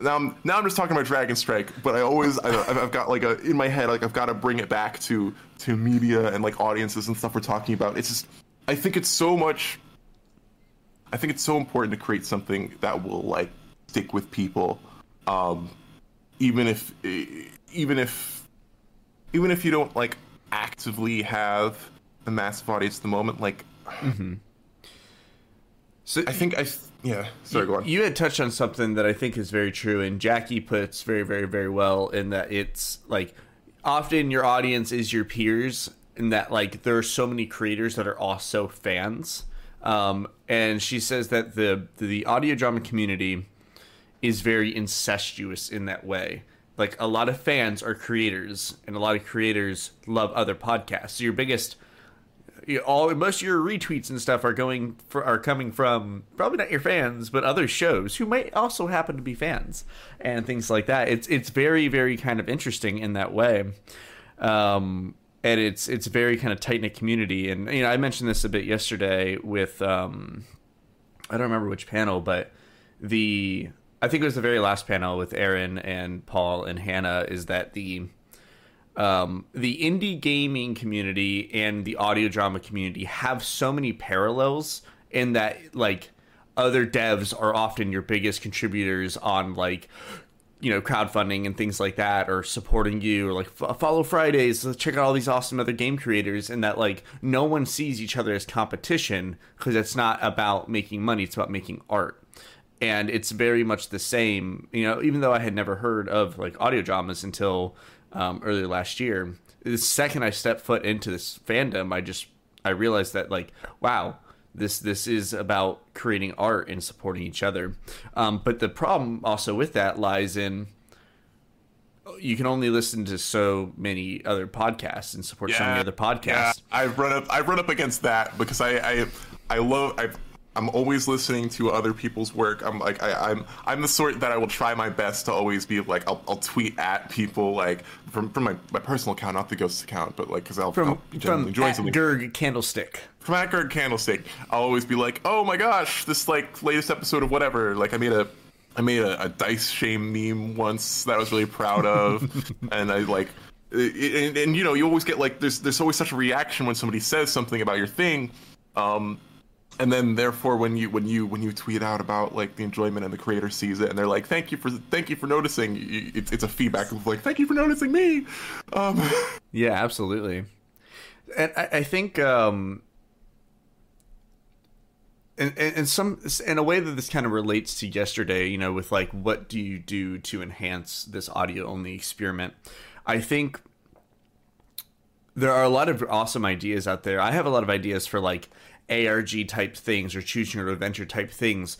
now I'm now I'm just talking about Dragon Strike, but I always I, I've I've got like a in my head like I've got to bring it back to to media and like audiences and stuff we're talking about. It's just I think it's so much. I think it's so important to create something that will like stick with people, um, even if even if even if you don't like actively have a massive audience at the moment. Like So I think I yeah. Sorry, go on. You had touched on something that I think is very true, and Jackie puts very, very, very well in that it's like often your audience is your peers, and that like there are so many creators that are also fans. Um, and she says that the the audio drama community is very incestuous in that way. Like a lot of fans are creators, and a lot of creators love other podcasts. So your biggest all most of your retweets and stuff are going for, are coming from probably not your fans, but other shows who might also happen to be fans and things like that. It's it's very very kind of interesting in that way. Um, and it's it's very kind of tight knit community. And you know, I mentioned this a bit yesterday with um, I don't remember which panel, but the I think it was the very last panel with Aaron and Paul and Hannah is that the um, the indie gaming community and the audio drama community have so many parallels in that like other devs are often your biggest contributors on like you know crowdfunding and things like that or supporting you or like follow fridays check out all these awesome other game creators and that like no one sees each other as competition because it's not about making money it's about making art. And it's very much the same you know even though i had never heard of like audio dramas until um, earlier last year the second i stepped foot into this fandom i just i realized that like wow this this is about creating art and supporting each other. Um, but the problem also with that lies in you can only listen to so many other podcasts and support yeah, so many other podcasts. Yeah, I've run up I've run up against that because I I, I love I've I'm always listening to other people's work. I'm like I, am I'm, I'm the sort that I will try my best to always be like I'll, I'll tweet at people like from from my, my personal account, not the ghost account, but like because I'll, from, I'll from enjoy something. Gerg Candlestick. From at Gerg Candlestick, I'll always be like, oh my gosh, this like latest episode of whatever. Like I made a I made a, a dice shame meme once that I was really proud of, and I like. and, and, you know you always get like there's there's always such a reaction when somebody says something about your thing um, and then therefore when you when you when you tweet out about like the enjoyment and the creator sees it and they're like thank you for thank you for noticing it's, it's a feedback of like thank you for noticing me. Um yeah absolutely. And i, I think um and, and some in a way that this kind of relates to yesterday you know with like what do you do to enhance this audio only experiment? I think there are a lot of awesome ideas out there. I have a lot of ideas for like ARG type things or choose your adventure type things,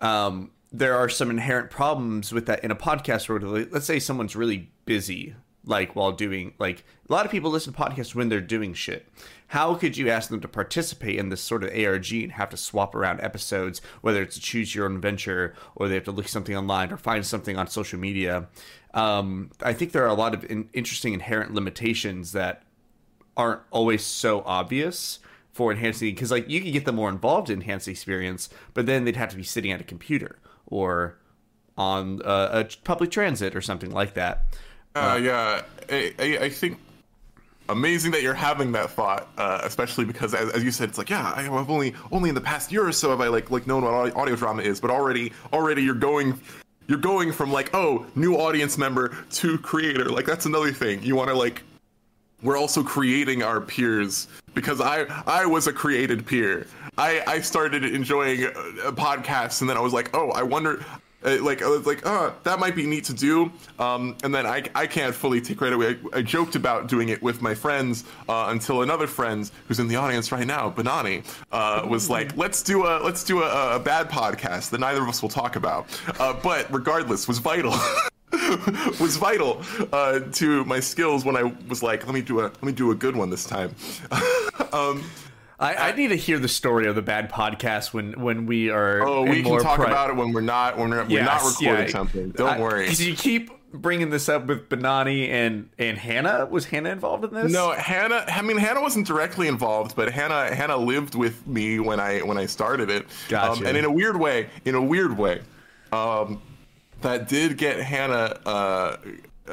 um, there are some inherent problems with that in a podcast where let's say someone's really busy like while doing like a lot of people listen to podcasts when they're doing shit. How could you ask them to participate in this sort of arg and have to swap around episodes whether it's choose your own adventure or they have to look something online or find something on social media? Um, i think there are a lot of in- interesting inherent limitations that aren't always so obvious for enhancing because like you could get them more involved in enhance experience, but then they'd have to be sitting at a computer or on uh, a public transit or something like that. Uh, uh, yeah, I, I, I, think amazing that you're having that thought, uh, especially because as, as, you said, it's like yeah, I have only only in the past year or so have I like like known what audio drama is, but already already you're going you're going from like oh new audience member to creator like that's another thing you want to like we're also creating our peers because I I was a created peer. I I started enjoying uh, podcasts and then I was like, oh, I wonder. Uh, like I was like, oh, that might be neat to do. Um, and then I, I can't fully take credit. I, I joked about doing it with my friends uh, until another friend who's in the audience right now, Banani, uh, was like, let's do a let's do a, a, bad podcast that neither of us will talk about. Uh, but regardless, was vital. was vital uh, to my skills when I was like, let me do a let me do a good one this time. um, I, I, need to hear the story of the bad podcast when when we are. Oh, we can talk pri- about it when we're not when we're, yes, we're not recording yeah. something. Don't I, worry. You keep bringing this up with Banani and and Hannah. Was Hannah involved in this? No, Hannah. I mean, Hannah wasn't directly involved, but Hannah Hannah lived with me when I when I started it. Gotcha. Um, and in a weird way, in a weird way, um, that did get Hannah. Uh,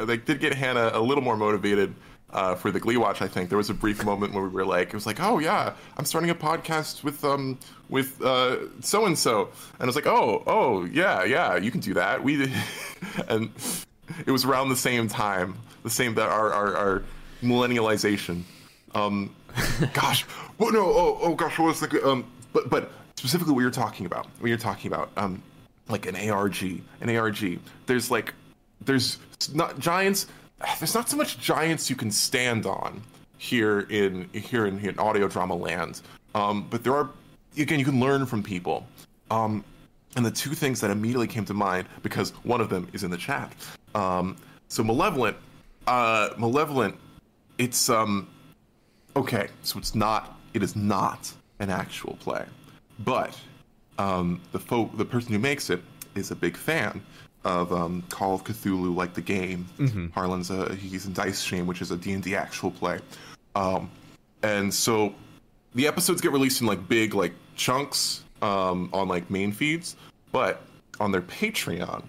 they did get Hannah a little more motivated uh, for the Glee watch. I think there was a brief moment where we were like, it was like, oh yeah, I'm starting a podcast with um with uh so and so, and I was like, oh oh yeah yeah, you can do that. We and it was around the same time, the same that our our, our millennialization. Um, gosh, what no oh oh gosh, what was the um but but specifically what you're talking about, what you're talking about um like an ARG, an ARG. There's like, there's not giants. There's not so much giants you can stand on here in here in, in audio drama land. Um, but there are again, you can learn from people. Um, and the two things that immediately came to mind because one of them is in the chat. Um, so malevolent, uh, malevolent. It's um, okay. So it's not. It is not an actual play, but um, the folk, the person who makes it is a big fan of um, Call of Cthulhu, like the game. Mm-hmm. Harlan's a, he's in Dice Shame, which is a D&D actual play. Um, and so the episodes get released in like big like chunks um, on like main feeds, but on their Patreon,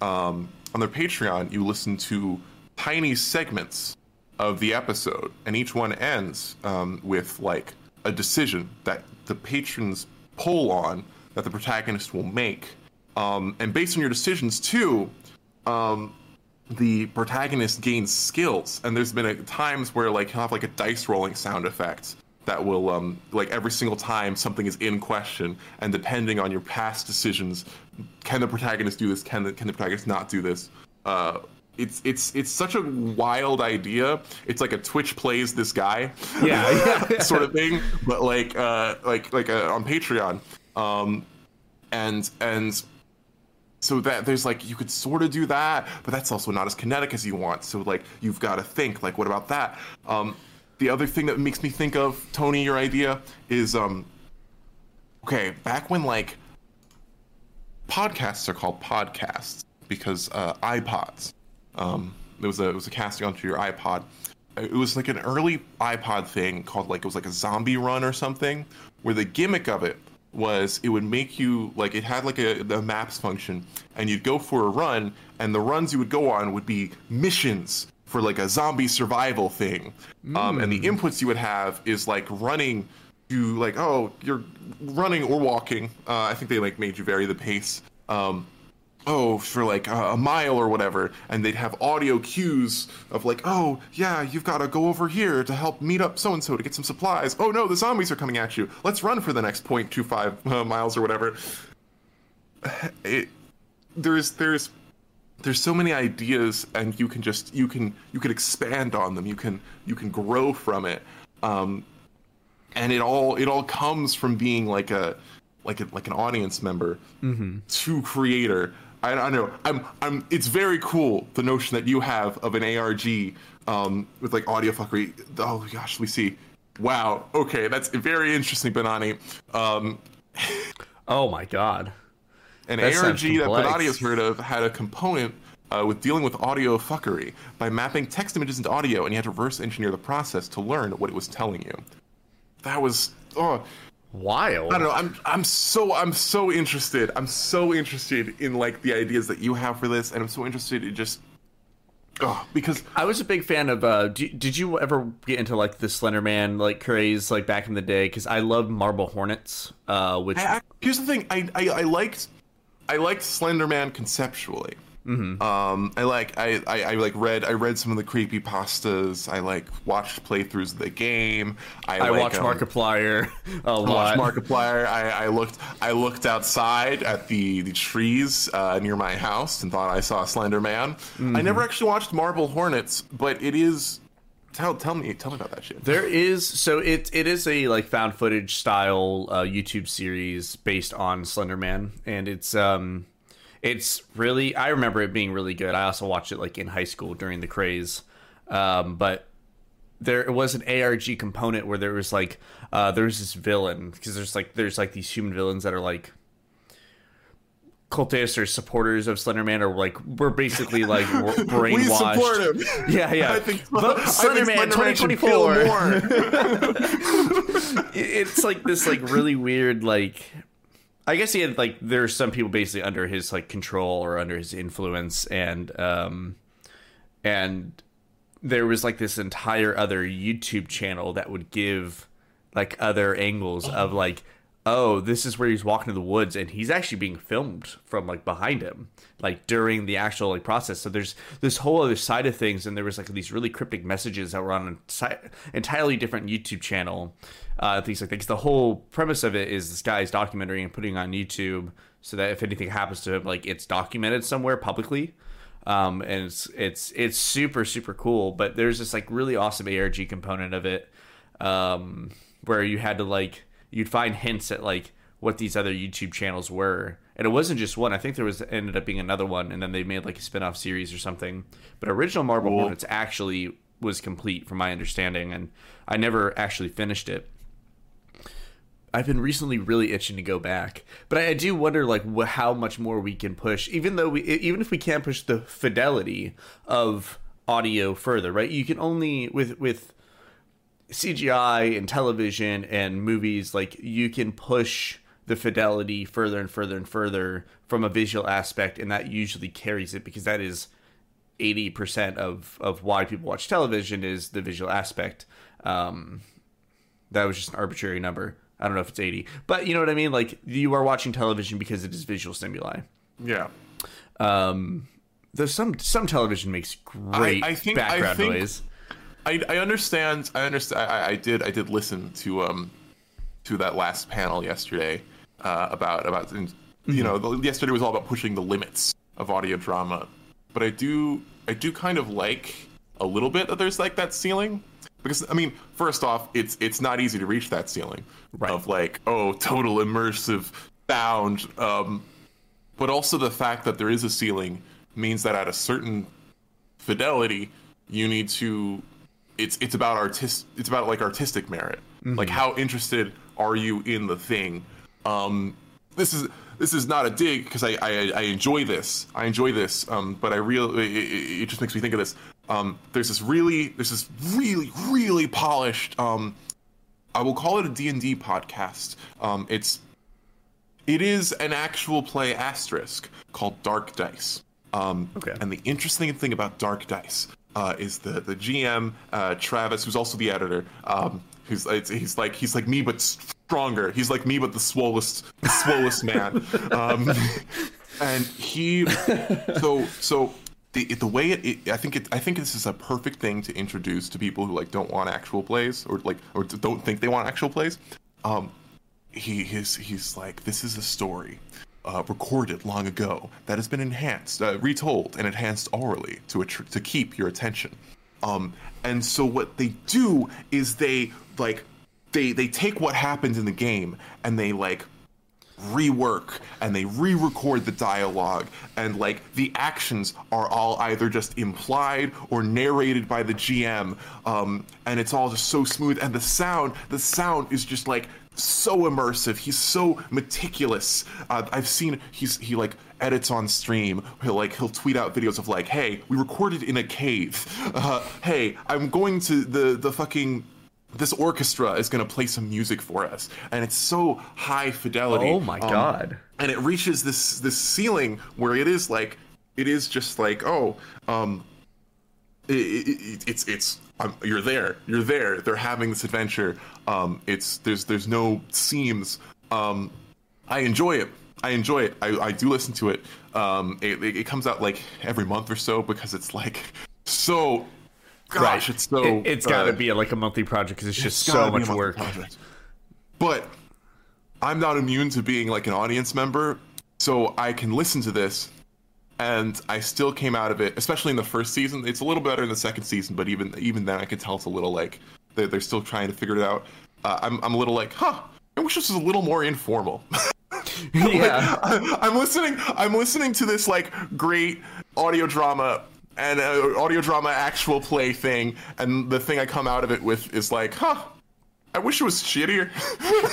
um, on their Patreon, you listen to tiny segments of the episode, and each one ends um, with like a decision that the patrons pull on that the protagonist will make. Um, and based on your decisions too, um, the protagonist gains skills. And there's been a, times where like he'll have like a dice rolling sound effect that will um, like every single time something is in question, and depending on your past decisions, can the protagonist do this? Can the can the protagonist not do this? Uh, it's it's it's such a wild idea. It's like a Twitch plays this guy, Yeah, yeah. sort of thing, but like uh, like like uh, on Patreon, um, and and so that there's like you could sort of do that, but that's also not as kinetic as you want. So like you've got to think like what about that? Um, the other thing that makes me think of Tony, your idea is um, okay back when like podcasts are called podcasts because uh, iPods. Um, there was a it was a casting onto your iPod. It was like an early iPod thing called like it was like a zombie run or something, where the gimmick of it was it would make you like it had like a the maps function, and you'd go for a run, and the runs you would go on would be missions for like a zombie survival thing, um, and the inputs you would have is like running you like oh you're running or walking. Uh, i think they like made you vary the pace. Um, oh for like a, a mile or whatever and they'd have audio cues of like oh yeah you've got to go over here to help meet up so and so to get some supplies. Oh no the zombies are coming at you. Let's run for the next 0.25 uh, miles or whatever. It, there's there's there's so many ideas and you can just you can you can expand on them. You can you can grow from it. Um, and it all it all comes from being like a like a, like an audience member to creator. I, I know. I'm I'm. It's very cool the notion that you have of an ARG um, with like audio fuckery. Oh gosh, we see. Wow. Okay, that's very interesting, Benani. Um, Oh my god. an That ARG that. Benani has heard of had a component uh, with dealing with audio fuckery by mapping text images into audio, and you had to reverse engineer the process to learn what it was telling you. That was oh, Wild. I don't know. I'm I'm so I'm so interested. I'm so interested in like the ideas that you have for this, and I'm so interested in just oh because I was a big fan of. Uh, do, did you ever get into like the Slender Man like craze like back in the day? Because I love Marble Hornets, uh, which I, I, here's the thing. I, I I liked I liked Slender Man conceptually. Mm-hmm. Um, I like I, I I like read I read some of the creepy pastas. I like watched playthroughs of the game. I, I like, watched um, Markiplier a I lot. watched Markiplier. I, I looked. I looked outside at the the trees uh, near my house and thought I saw a Slender Man. I never actually watched Marble Hornets, but it is. Tell tell me tell me about that shit. There is so it it is a like found footage style uh, YouTube series based on Slender Man, and it's um it's really I remember it being really good. I also watched it like in high school during the craze, um, but there it was an ARG component where there was like uh, was this villain because there's like there's like these human villains that are like cultists or supporters of Slenderman or like we're basically like brainwashed. We support him. Yeah, yeah. I think Vote Slenderman Slenderman 2024. more. it's like this like really weird like I guess he had like there's some people basically under his like control or under his influence and um and there was like this entire other YouTube channel that would give like other angles of like oh this is where he's walking in the woods and he's actually being filmed from like behind him like during the actual like process so there's this whole other side of things and there was like these really cryptic messages that were on an entirely different youtube channel uh things like that 'Cause the whole premise of it is this guy's documentary and putting on youtube so that if anything happens to him like it's documented somewhere publicly um, and it's it's it's super super cool. But there's this like really awesome ARG component of it, um, where you had to like you'd find hints at like what these other YouTube channels were, and it wasn't just one. I think there was ended up being another one, and then they made like a spin off series or something. But original Marble Cool. Hornets actually was complete, from my understanding, and I never actually finished it. I've been recently really itching to go back, but I, I do wonder like wh- how much more we can push, even though we, even if we can't push the fidelity of audio further, right? You can only with with CGI and television and movies, like you can push the fidelity further and further and further from a visual aspect, and that usually carries it because that is eighty percent of of why people watch television is the visual aspect. Um, that was just an arbitrary number. I don't know if it's eighty, but you know what I mean. Like you are watching television because it is visual stimuli. Yeah. Um, there's some some television makes great I think- I background think- noise. I, I understand. I understand. I, I did. I did listen to um to that last panel yesterday uh, about about you Mm-hmm. know the, yesterday was all about pushing the limits of audio drama, but I do I do kind of like a little bit that there's like that ceiling because I mean first off it's it's not easy to reach that ceiling Right. of like oh total immersive sound um but also the fact that there is a ceiling means that at a certain fidelity you need to it's it's about artist it's about like artistic merit. Like how interested are you in the thing? Um this is this is not a dig because I, I I enjoy this. I enjoy this um but I really it, it it just makes me think of this. Um there's this really there's this really really polished um I will call it a D&D podcast. Um it's it is an actual play asterisk called Dark Dice. Um, Okay. And the interesting thing about Dark Dice uh, is the the GM uh, Travis, who's also the editor, um, who's he's like he's like me but stronger. He's like me but the swollest the swollest man. Um, and he so so the the way it, it I think it I think this is a perfect thing to introduce to people who like don't want actual plays or like or don't think they want actual plays. Um, he he's he's like this is a story uh, recorded long ago that has been enhanced, uh, retold, and enhanced orally to to keep your attention. Um, and so what they do is they like they they take what happened in the game and they like rework and they re-record the dialogue and like the actions are all either just implied or narrated by the GM um, and it's all just so smooth and the sound the sound is just like so immersive. He's so meticulous. Uh, I've seen he's he like edits on stream. He'll like he'll tweet out videos of like hey we recorded in a cave. Uh, hey I'm going to the the fucking this orchestra is going to play some music for us. And it's so high fidelity. Oh my um, God. and it reaches this this ceiling where it is like it is just like oh um it, it, it- it's it's um, you're there. You're there. They're having this adventure. Um it's there's there's no seams. Um i enjoy it. I enjoy it. I, I do listen to it. Um it, it, comes out like every month or so because it's like so gosh it's so It, has got to uh, be like a monthly project because it's just so much work. project. But I'm not immune to being like an audience member, so I can listen to this, and I still came out of it. Especially in the first season, it's a little better in the second season, but even even then, I could tell it's a little like they're, they're still trying to figure it out. Uh, I'm I'm a little like, huh. I wish this was a little more informal. Yeah. I, I'm listening. I'm listening to this like great audio drama and uh, audio drama actual play thing, and the thing I come out of it with is like, huh. I wish it was shittier.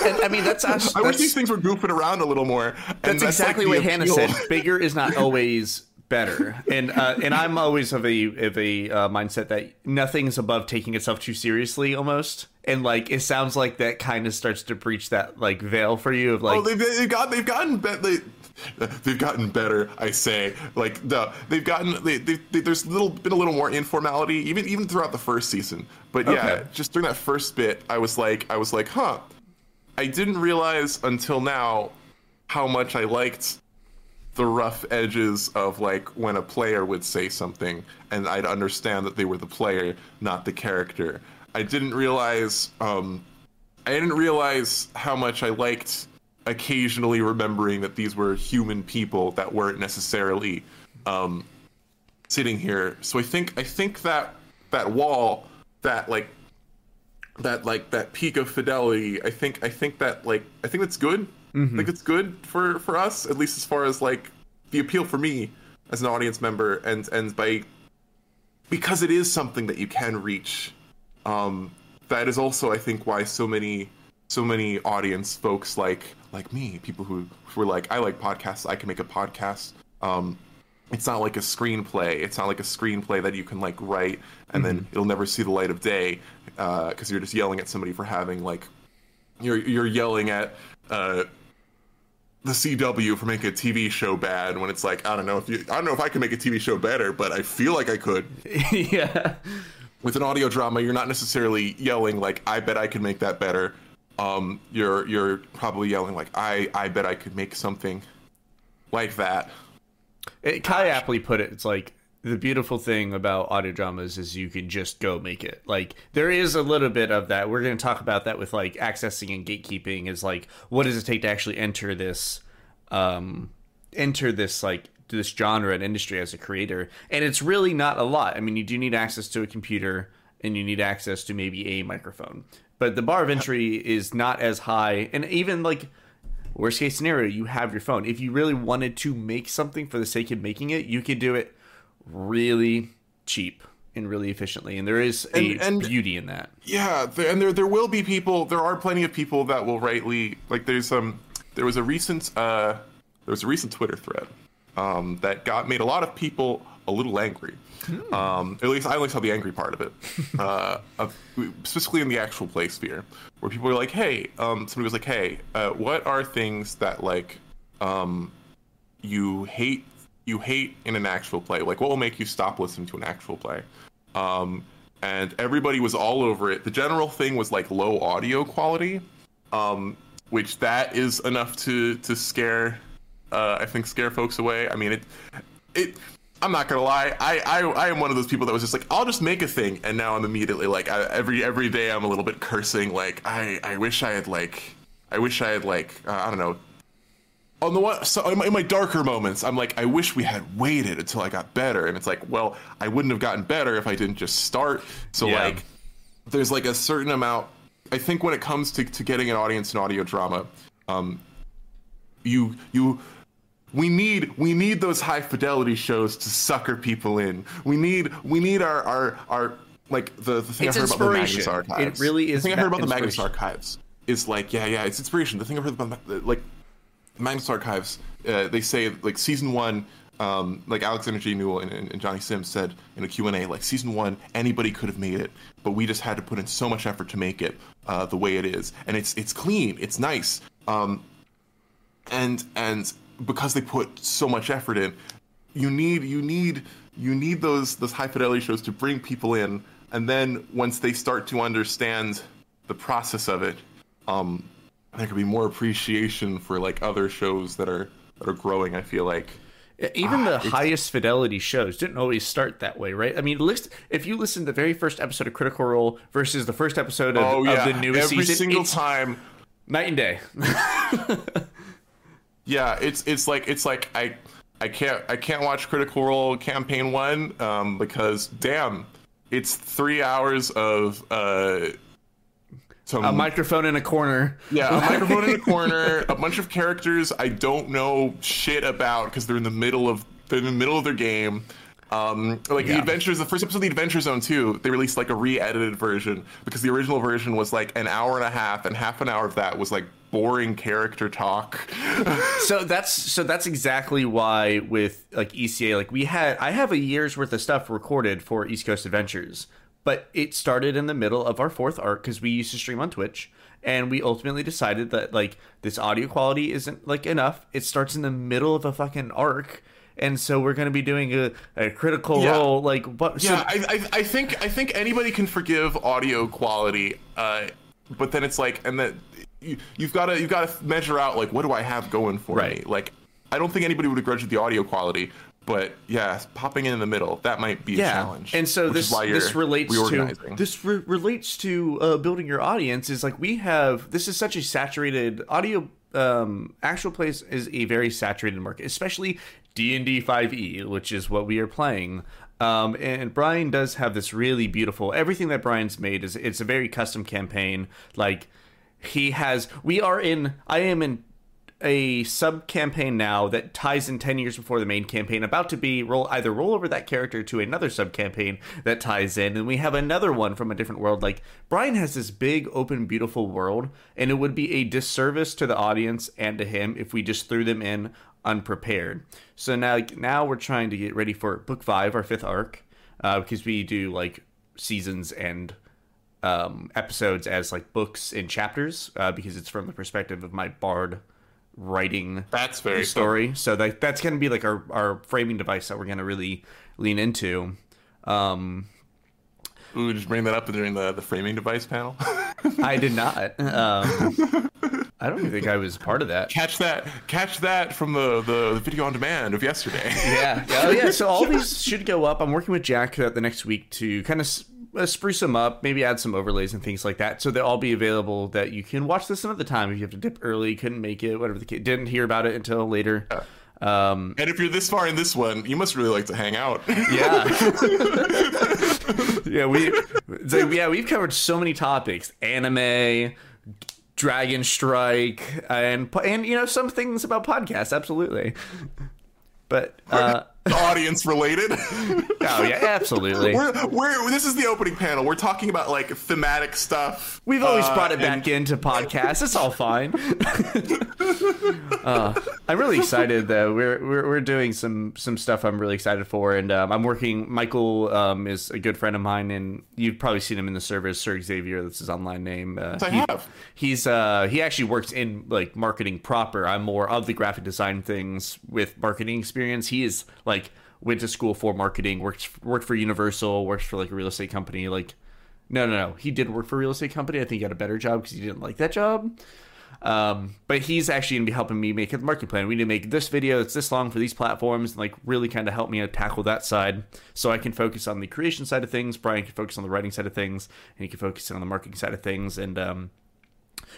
And, I mean, that's us. I wish these things were goofing around a little more. And That's, exactly like, what Hannah appeal. said. Bigger is not always better, and uh, and I'm always of a of a uh, mindset that nothing's above taking itself too seriously, almost. And like, it sounds like that kind of starts to breach that like veil for you of like, Oh, they've, they've got they've gotten better. They, they've gotten better. I say, like the they've gotten they, they, they, there's little been a little more informality even even throughout the first season. But yeah, Okay. just during that first bit, I was like I was like, huh. I didn't realize until now how much I liked the rough edges of like when a player would say something and I'd understand that they were the player, not the character. I didn't realize um I didn't realize how much I liked occasionally remembering that these were human people that weren't necessarily um sitting here. So I think I think that that wall, that like that like that peak of fidelity, I think I think that like I think that's good. I think it's good for for us, at least as far as like the appeal for me as an audience member, and and by because it is something that you can reach. Um, that is also, I think, why so many so many audience folks like like me, people who were like, I like podcasts, I can make a podcast. Um, it's not like a screenplay. It's not like a screenplay that you can like write and then it'll never see the light of day because you're just yelling at somebody for having like you're you're yelling at uh, the CW for making a TV show bad when it's like I don't know if you I don't know if I can make a TV show better, but I feel like I could. yeah. With an audio drama, you're not necessarily yelling like I bet I could make that better. Um, you're you're probably yelling like I I bet I could make something like that. It, Kai aptly put it. It's like the beautiful thing about audio dramas is you can just go make it. Like there is a little bit of that. We're going to talk about that with like accessing and gatekeeping. Is like what does it take to actually enter this, um, enter this like this genre and industry as a creator? And it's really not a lot. I mean, you do need access to a computer and you need access to maybe a microphone, but the bar of entry is not as high. And even like worst case scenario, you have your phone. If you really wanted to make something for the sake of making it, you could do it really cheap and really efficiently. And there is a And- and- beauty in that. Yeah, there, and there there will be people. There are plenty of people that will rightly like. There's um there was a recent uh there was a recent Twitter thread um that got made a lot of people a little angry. Um, at least I only saw the angry part of it. Uh, of, specifically in the actual play sphere, where people were like, "Hey," um, somebody was like, "Hey, uh, what are things that like um you hate you hate in an actual play? Like, what will make you stop listening to an actual play?" Um, and everybody was all over it. The general thing was like low audio quality, um, which that is enough to to scare, uh, I think, scare folks away. I mean, it it. I'm not gonna lie. I, I I am one of those people that was just like, I'll just make a thing, and now I'm immediately like, I, every every day I'm a little bit cursing. Like, I I wish I had like, I wish I had like, uh, I don't know, on the one so in my, in my darker moments i'm like i wish we had waited until i got better and it's like well i wouldn't have gotten better if i didn't just start so Yeah. like there's like a certain amount i think when it comes to, to getting an audience in audio drama um you you we need we need those high fidelity shows to sucker people in. We need we need our our our like the, the thing It's i heard about the magnus archives. It really is the thing i heard about the magnus archives is like yeah yeah it's inspiration. The thing i heard about the- like Magnus Archives, uh, they say like season one, um, like Alexander J. Newall and, and, and Jonny Sims said in a Q&A, like season one, anybody could have made it, but we just had to put in so much effort to make it uh, the way it is, and it's it's clean, it's nice, um, and and because they put so much effort in, you need you need you need those those high fidelity shows to bring people in, and then once they start to understand the process of it, um, there could be more appreciation for like other shows that are that are growing. I feel like Even the highest fidelity shows didn't always start that way, right? I mean, list if you listen to the very first episode of Critical Role versus the first episode of, oh yeah, of the newest every season, single it's time. night and day. Yeah, it's it's like it's like I I can't I can't watch Critical Role Campaign One um, because damn, it's three hours of uh. Some, a microphone in a corner. Yeah, a microphone in a corner, a bunch of characters I don't know shit about because they're in the middle of they're in the middle of their game. Um, like the Adventures, the first episode of the Adventure Zone 2, they released like a re-edited version because the original version was like an hour and a half, and half an hour of that was like boring character talk. so that's so that's exactly why with like ECA like we had I have a year's worth of stuff recorded for East Coast Adventures, but it started in the middle of our fourth arc because we used to stream on Twitch, and we ultimately decided that like this audio quality isn't like enough. It starts in the middle of a fucking arc. And so we're going to be doing a, a critical Yeah. role, like what? so- yeah, I, I, I think I think anybody can forgive audio quality, uh, but then it's like, and then you, you've got to you've got to measure out like what do I have going for me? Like, I don't think anybody would begrudge the audio quality, but yeah, popping in in the middle that might be a challenge. And so this this relates to this re- relates to uh, building your audience. Is like we have this is such a saturated audio. Um, actual plays is a very saturated market, especially D and D five E, which is what we are playing. Um, and Brian does have this really beautiful. Everything that Brian's made is it's a very custom campaign. Like he has, we are in. I am in a sub campaign now that ties in 10 years before the main campaign about to be roll either roll over that character to another sub campaign that ties in and we have another one from a different world like brian has this big open beautiful world and it would be a disservice to the audience and to him if we just threw them in unprepared so now now we're trying to get ready for book five our fifth arc uh, because we do like seasons and um, episodes as like books and chapters uh, because it's from the perspective of my bard writing That's very story. So that that's going to be like our our framing device that we're going to really lean into. Um, Ooh, just bring that up during the, the framing device panel. I did not. Um, I don't even think I was part of that. catch that catch that from the, the, the video on demand of yesterday. Yeah. yeah. Oh, yeah. So all these should go up. I'm working with Jack the next week to kind of uh, spruce them up, maybe add some overlays and things like that, so they'll all be available. That you can watch this another time if you have to dip early, couldn't make it, whatever the kid didn't hear about it until later. Um, And if you're this far in this one, you must really like to hang out. yeah. yeah, we so, yeah, we've covered so many topics. Anime, Dragon Strike, and and you know some things about podcasts, absolutely. But uh Audience related. oh yeah, absolutely. we're, we're this is the opening panel. We're talking about like thematic stuff. We've always Uh, brought it and- back into podcasts. It's all fine. uh, I'm really excited though. We're, we're we're doing some some stuff I'm really excited for, and um, I'm working. Michael um, is a good friend of mine, and you've probably seen him in the service. Sir Xavier, that's his online name. Uh, I he- have. He's uh he actually works in like marketing proper. I'm more of the graphic design things with marketing experience. He is like went to school for marketing, worked worked for Universal, worked for like a real estate company. Like no, no, no. He did work for a real estate company. I think he got a better job because he didn't like that job. Um, but he's actually to be helping me make a marketing plan. We need to make this video that's this long for these platforms and like really kind of help me tackle that side so I can focus on the creation side of things. Brian can focus on the writing side of things and he can focus on the marketing side of things. And, um,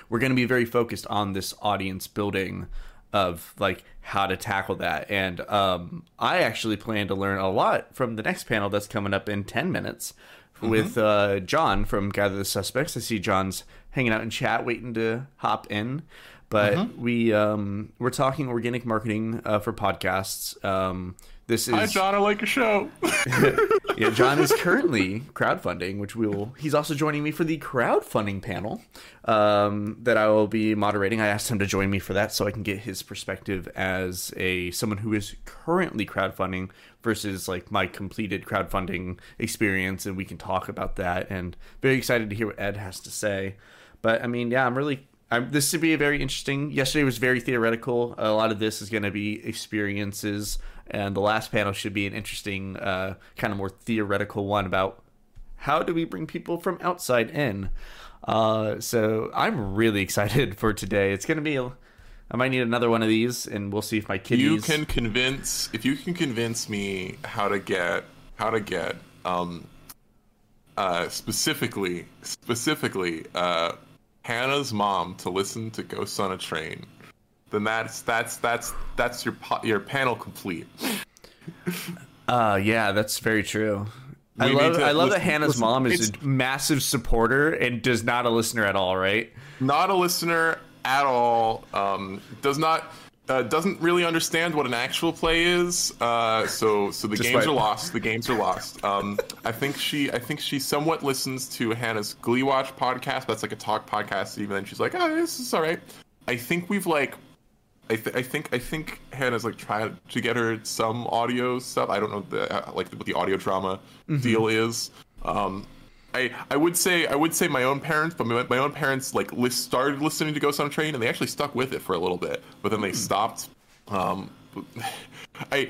we're to be very focused on this audience building of like how to tackle that. And um, i actually plan to learn a lot from the next panel that's coming up in 10 minutes with uh, john from gather the suspects. I see john's hanging out in chat waiting to hop in. But we um, we're talking organic marketing uh, for podcasts. Um, this is Hi, John. I like your show. yeah, John is currently crowdfunding, which we will. He's also joining me for the crowdfunding panel um, that I will be moderating. I asked him to join me for that, so I can get his perspective as a someone who is currently crowdfunding versus like my completed crowdfunding experience, and we can talk about that. And very excited to hear what Ed has to say. But I mean, yeah, I'm really I'm, this should be a very interesting. Yesterday was very theoretical. A lot of this is going to be experiences, and the last panel should be an interesting, uh, kind of more theoretical one about how do we bring people from outside in. Uh, so I'm really excited for today. It's going to be. A, I might need another one of these, and we'll see if my kiddies. you can convince if you can convince me how to get how to get um uh specifically specifically uh Hannah's mom to listen to Ghosts on a Train, then that's that's that's that's your po- your panel complete. Uh, yeah, that's very true. I love to I love that Hannah's listen, mom is a massive supporter and does not a listener at all, right? Not a listener at all. Um, does not uh, doesn't really understand what an actual play is. Uh, so so the games Despite- are lost. The games are lost. Um, I think she I think she somewhat listens to Hannah's Glee Watch podcast. That's like a talk podcast. Even then, she's like, oh, this is all right. I think we've like. I, th- I think I think Hannah's like trying to get her some audio stuff. I don't know the uh, like what the audio drama deal is. Um, I I would say I would say my own parents, but my, my own parents like list, started listening to Ghost on a Train, and they actually stuck with it for a little bit, but then they stopped. Um, I.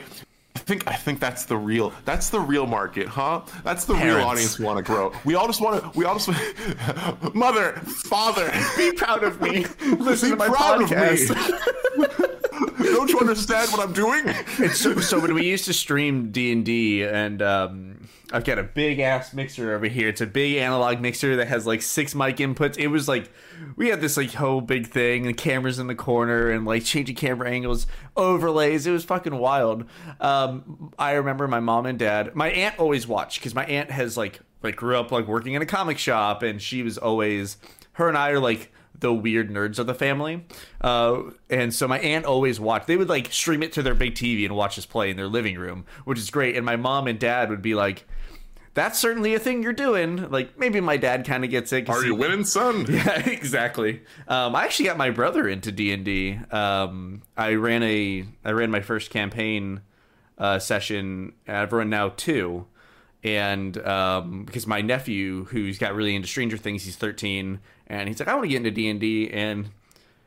I think I think that's the real that's the real market, huh? That's the Parents. real audience we want to grow. We all just want to we all just mother, father, Be proud of me. Listen be to my proud podcast. of me. Don't you understand what I'm doing? It's so, so when we used to stream D and D, and um, I've got a big ass mixer over here. It's a big analog mixer that has like six mic inputs. It was like we had this like whole big thing, and cameras in the corner, and like changing camera angles, overlays. It was fucking wild. Um, I remember my mom and dad. My aunt always watched because my aunt has like like grew up like working in a comic shop, and she was always her and I are like the weird nerds of the family. Uh, and so my aunt always watched. They would like stream it to their big TV and watch us play in their living room, which is great. And my mom and dad would be like, "That's certainly a thing you're doing." Like maybe my dad kind of gets it. Are he- you winning, son? yeah, exactly. Um, I actually got my brother into D and D. Um, I ran a I ran my first campaign uh, session. I've run now two, and um, because my nephew, who's got really into Stranger Things, he's thirteen, and he's like, I want to get into D and D, and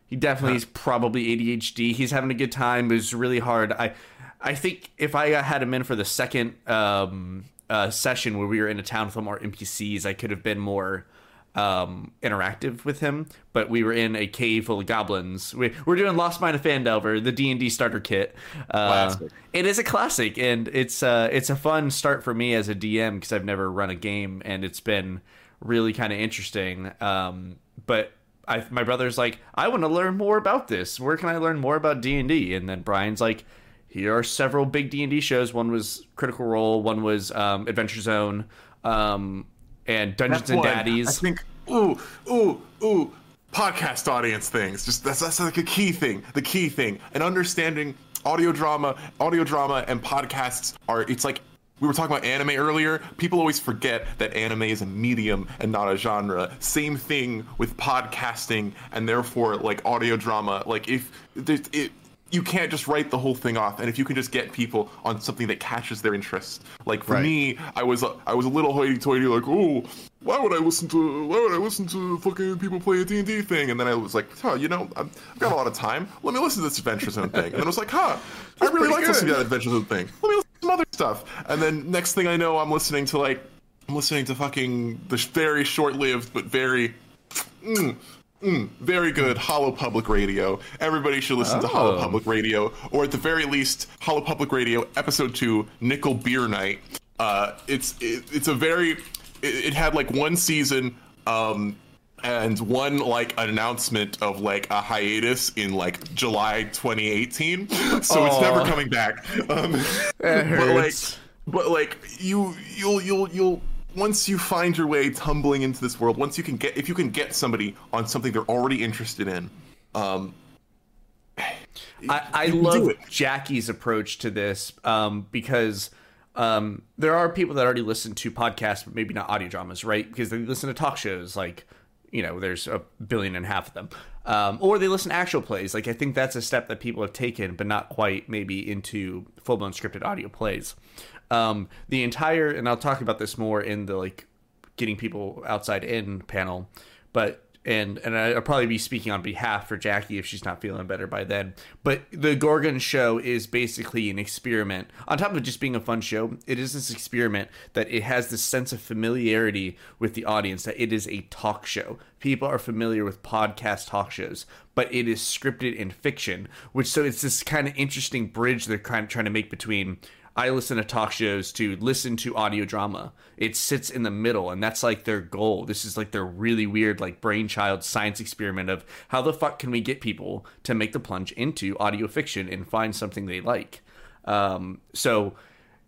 he definitely is probably ADHD. He's having a good time. It was really hard. I I think if I had him in for the second um, uh, session where we were in a town with more NPCs, I could have been more um, interactive with him. But we were in a cave full of goblins. We, we're doing Lost Mine of Phandelver, the D and D starter kit. Uh, it is a classic, and it's uh, it's a fun start for me as a DM because I've never run a game, and it's been really kind of interesting. Um, but I, my brother's like, I want to learn more about this. Where can I learn more about D and D? And then Brian's like, here are several big D and D shows. One was Critical Role, one was um, Adventure Zone, um, and Dungeons and. Daddies. I think ooh ooh ooh podcast audience things. Just that's that's like a key thing. The key thing and understanding audio drama, audio drama, and podcasts are. It's like. We were talking about anime earlier. People always forget that anime is a medium and not a genre. Same thing with podcasting and therefore like audio drama. Like if it, you can't just write the whole thing off. And if you can just get people on something that catches their interest, like for Right. me, I was I was a little hoity-toity, like, oh, why would I listen to why would I listen to fucking people play a D and D thing? And then I was like, huh, you know, I've got a lot of time. Let me listen to this Adventure Zone thing. And then I was like, huh, I really like listening to good. that Adventure Zone thing. Let me listen to some other stuff. And then next thing I know, I'm listening to like I'm listening to fucking the very short-lived but very mm, mm, very good Hollow Public Radio. Everybody should listen to Hollow Oh. Public Radio, or at the very least, Hollow Public Radio Episode Two, Nickel Beer Night. Uh, it's it, it's a very it, it had like one season. Um, and one like announcement of like a hiatus in like July 2018, so it's never coming back. Um, but like, but like you, you'll, you'll, you'll. Once you find your way tumbling into this world, once you can get, if you can get somebody on something they're already interested in, um, I, I love. Jackie's approach to this um, because um, there are people that already listen to podcasts, but maybe not audio dramas, right? Because they listen to talk shows, like you know, there's a billion and a half of them, um, or they listen to actual plays. Like I think that's a step that people have taken, but not quite maybe into full blown scripted audio plays. Um, the entire, and I'll talk about this more in the like getting people outside in panel, but and and I'll probably be speaking on behalf for Jackie if she's not feeling better by then. But the Gorgon show is basically an experiment. On top of just being a fun show, it is this experiment that it has this sense of familiarity with the audience that it is a talk show. People are familiar with podcast talk shows, but it is scripted in fiction, which so it's this kind of interesting bridge they're kind of trying to make between I listen to talk shows to listen to audio drama. It sits in the middle, and that's like their goal. This is like their really weird, like brainchild science experiment of how the fuck can we get people to make the plunge into audio fiction and find something they like. Um, so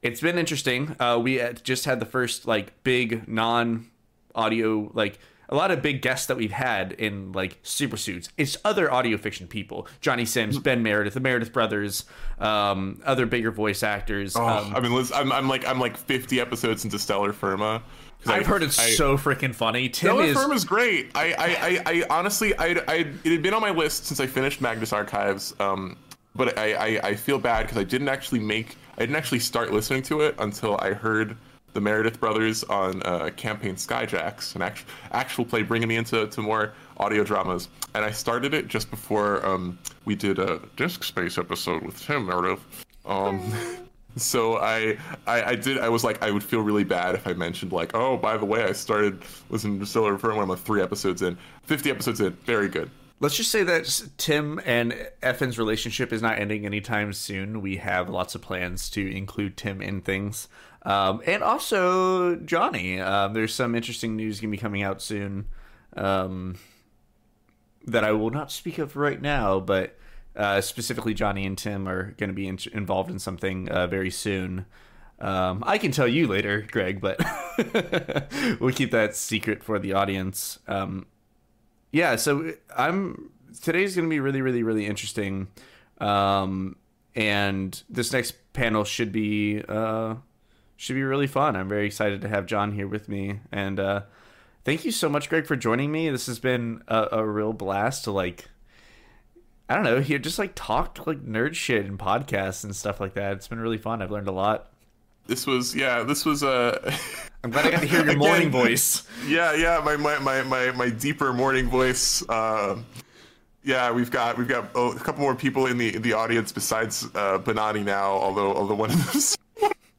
it's been interesting. Uh, we just had the first like big non audio like a lot of big guests that we've had in like super suits it's other audio fiction people jonny sims ben meredith the meredith brothers um, other bigger voice actors oh, um, I mean, Liz, I'm, I'm like, I'm like 50 episodes into Stellar Firma. i've I- heard it's I- so freaking funny tim Stellar is Firma is great. I, I, I, I honestly, I, I, it had been on my list since I finished Magnus Archives. Um, but I, I, I feel bad because I didn't actually make, I didn't actually start listening to it until I heard the Meredith brothers on uh, Campaign Skyjacks, an actual, actual play bringing me into to more audio dramas. And I started it just before um, we did a Disc Space episode with Tim Meredith. Um, so I, I I did I was like I would feel really bad if I mentioned like oh by the way I started listening to Stellar Firma I'm like three episodes in 50 episodes in very good let's just say that tim and effen's relationship is not ending anytime soon we have lots of plans to include tim in things um, and also jonny um, there's some interesting news going to be coming out soon um, that I will not speak of right now, but uh, specifically Jonny and Tim are going to be in- involved in something uh, very soon. Um, I can tell you later, Greg, but we'll keep that secret for the audience. Um, yeah, so I'm today's going to be really, really, really interesting, um, and this next panel should be uh, should be really fun. I'm very excited to have John here with me, and uh, thank you so much, Greg, for joining me. This has been a, a real blast to like. I don't know, here just like talk like nerd shit and podcasts and stuff like that. It's been really fun. I've learned a lot. This was yeah. This was a. Uh... I'm glad I got to hear your Again, morning voice. Yeah, yeah, my my my my, my deeper morning voice. Uh, yeah, we've got we've got oh, a couple more people in the in the audience besides uh, Banani now. Although although one of them,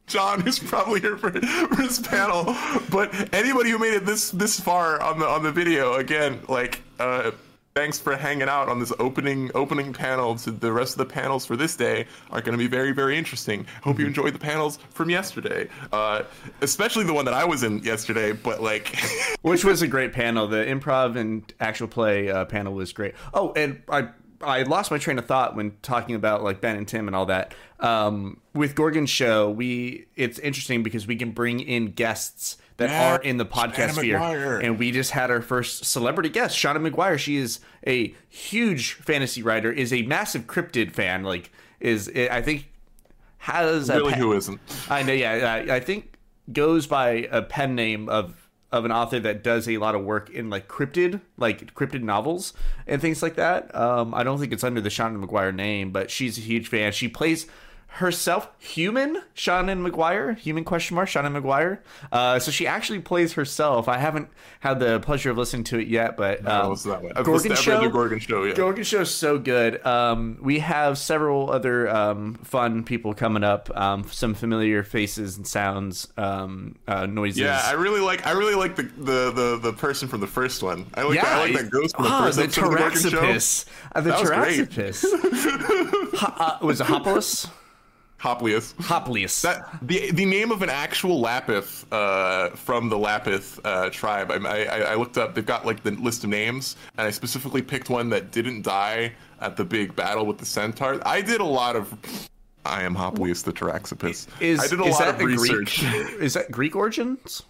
John, is probably here for, for his panel. But anybody who made it this this far on the on the video, again, like. Uh, thanks for hanging out on this opening opening panel to the rest of the panels for this day are going to be very very interesting hope you enjoyed the panels from yesterday uh, especially the one that i was in yesterday but like which was a great panel the improv and actual play uh, panel was great oh and i I lost my train of thought when talking about like Ben and Tim and all that. Um, with Gorgon's show, we it's interesting because we can bring in guests that Yeah, are in the podcast sphere, McGuire. and we just had our first celebrity guest, Seanan McGuire. She is a huge fantasy writer, is a massive cryptid fan. Like, is I think has a really pa- who isn't I know, yeah. I, I think goes by a pen name of of an author that does a lot of work in like cryptid, like cryptid novels and things like that. Um, I don't think it's under the Seanan McGuire name, but she's a huge fan. She plays herself human Seanan McGuire, human question mark Seanan McGuire. Uh, so she actually plays herself. I haven't had the pleasure of listening to it yet, but um, that one? Gorgon listened to every show. Gorgon show, yeah. Gorgon show is so good. Um, we have several other um, fun people coming up. Um, some familiar faces and sounds, um, uh, noises. yeah i really like i really like the the the, the person from the first one i like that, i like that ghost from the ah, first the episode of the Gorgon show Taraxippus. Uh, the That was great. Taraxippus. Uh, was it Hopolis? Hoplius. Hoplius. That the the name of an actual Lapith uh, from the Lapith uh, tribe. I, I I looked up. They've got like the list of names, and I specifically picked one that didn't die at the big battle with the centaur. I did a lot of. I am Hoplius the Taraxippus. is I did a lot that of research. Greek? is that Greek origins?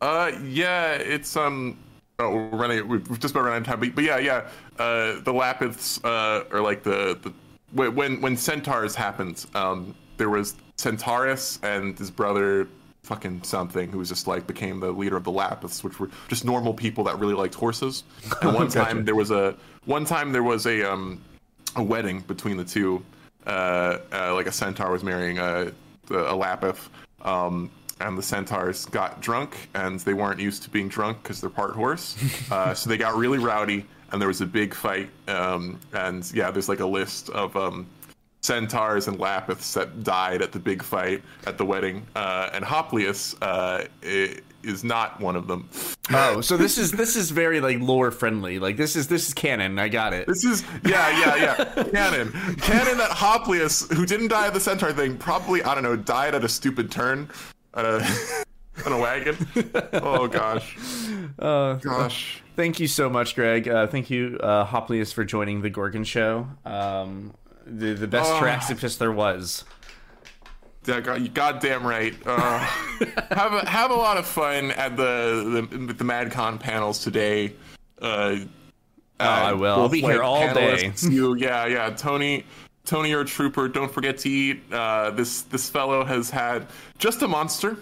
Uh, yeah, it's um. Oh, we're running. We've we've just about run out of time, but, but yeah, yeah. Uh, the Lapiths uh, are like the the when when Centaurs happened. Um, there was Centaurus and his brother, fucking something, who was just like became the leader of the Lapiths, which were just normal people that really liked horses. And one time there was a one time there was a um a wedding between the two. Uh, uh like a centaur was marrying a a Lapith. Um, and the centaurs got drunk and they weren't used to being drunk because they're part horse uh, so they got really rowdy and there was a big fight um, and yeah there's like a list of um, centaurs and lapiths that died at the big fight at the wedding uh, and hoplius uh, is not one of them Oh, so this is this is very like lore friendly. Like this is this is canon. I got it. this is yeah yeah yeah canon canon that hoplius who didn't die at the centaur thing probably i don't know died at a stupid turn at a on a wagon oh gosh Uh, gosh Thank you so much, Greg. Uh, thank you, uh, Hoplius, for joining the Gorgon Show. Um, the the best Oh. Taraxippus there was. Yeah, God, you goddamn right. Uh, have a, have a lot of fun at the the, the MadCon panels today. Uh, oh, I will. I'll be here all day. You, yeah, yeah. Tony, Tony, you're a trooper. Don't forget to eat. Uh, this this fellow has had just a monster.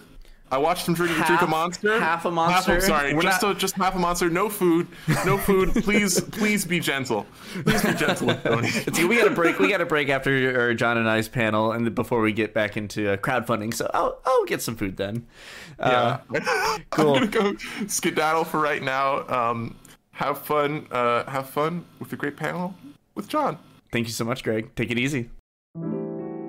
I watched him drink, drink a monster. half a monster? a, sorry, We're just not- a, just half a monster. No food. No food. please, please be gentle. Please be gentle Tony. It's, we got to break. We got to break after our John and I's panel, and before we get back into uh, crowdfunding. So I'll I'll get some food then. Uh, Yeah. cool. I'm gonna go skedaddle for right now. Um, have fun. Uh, have fun with the great panel with John. Thank you so much, Greg. Take it easy.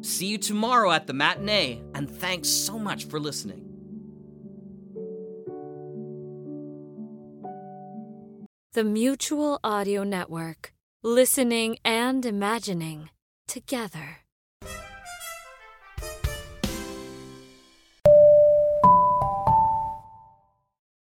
See you tomorrow at the matinee, and thanks so much for listening. The Mutual Audio Network. listening and imagining together.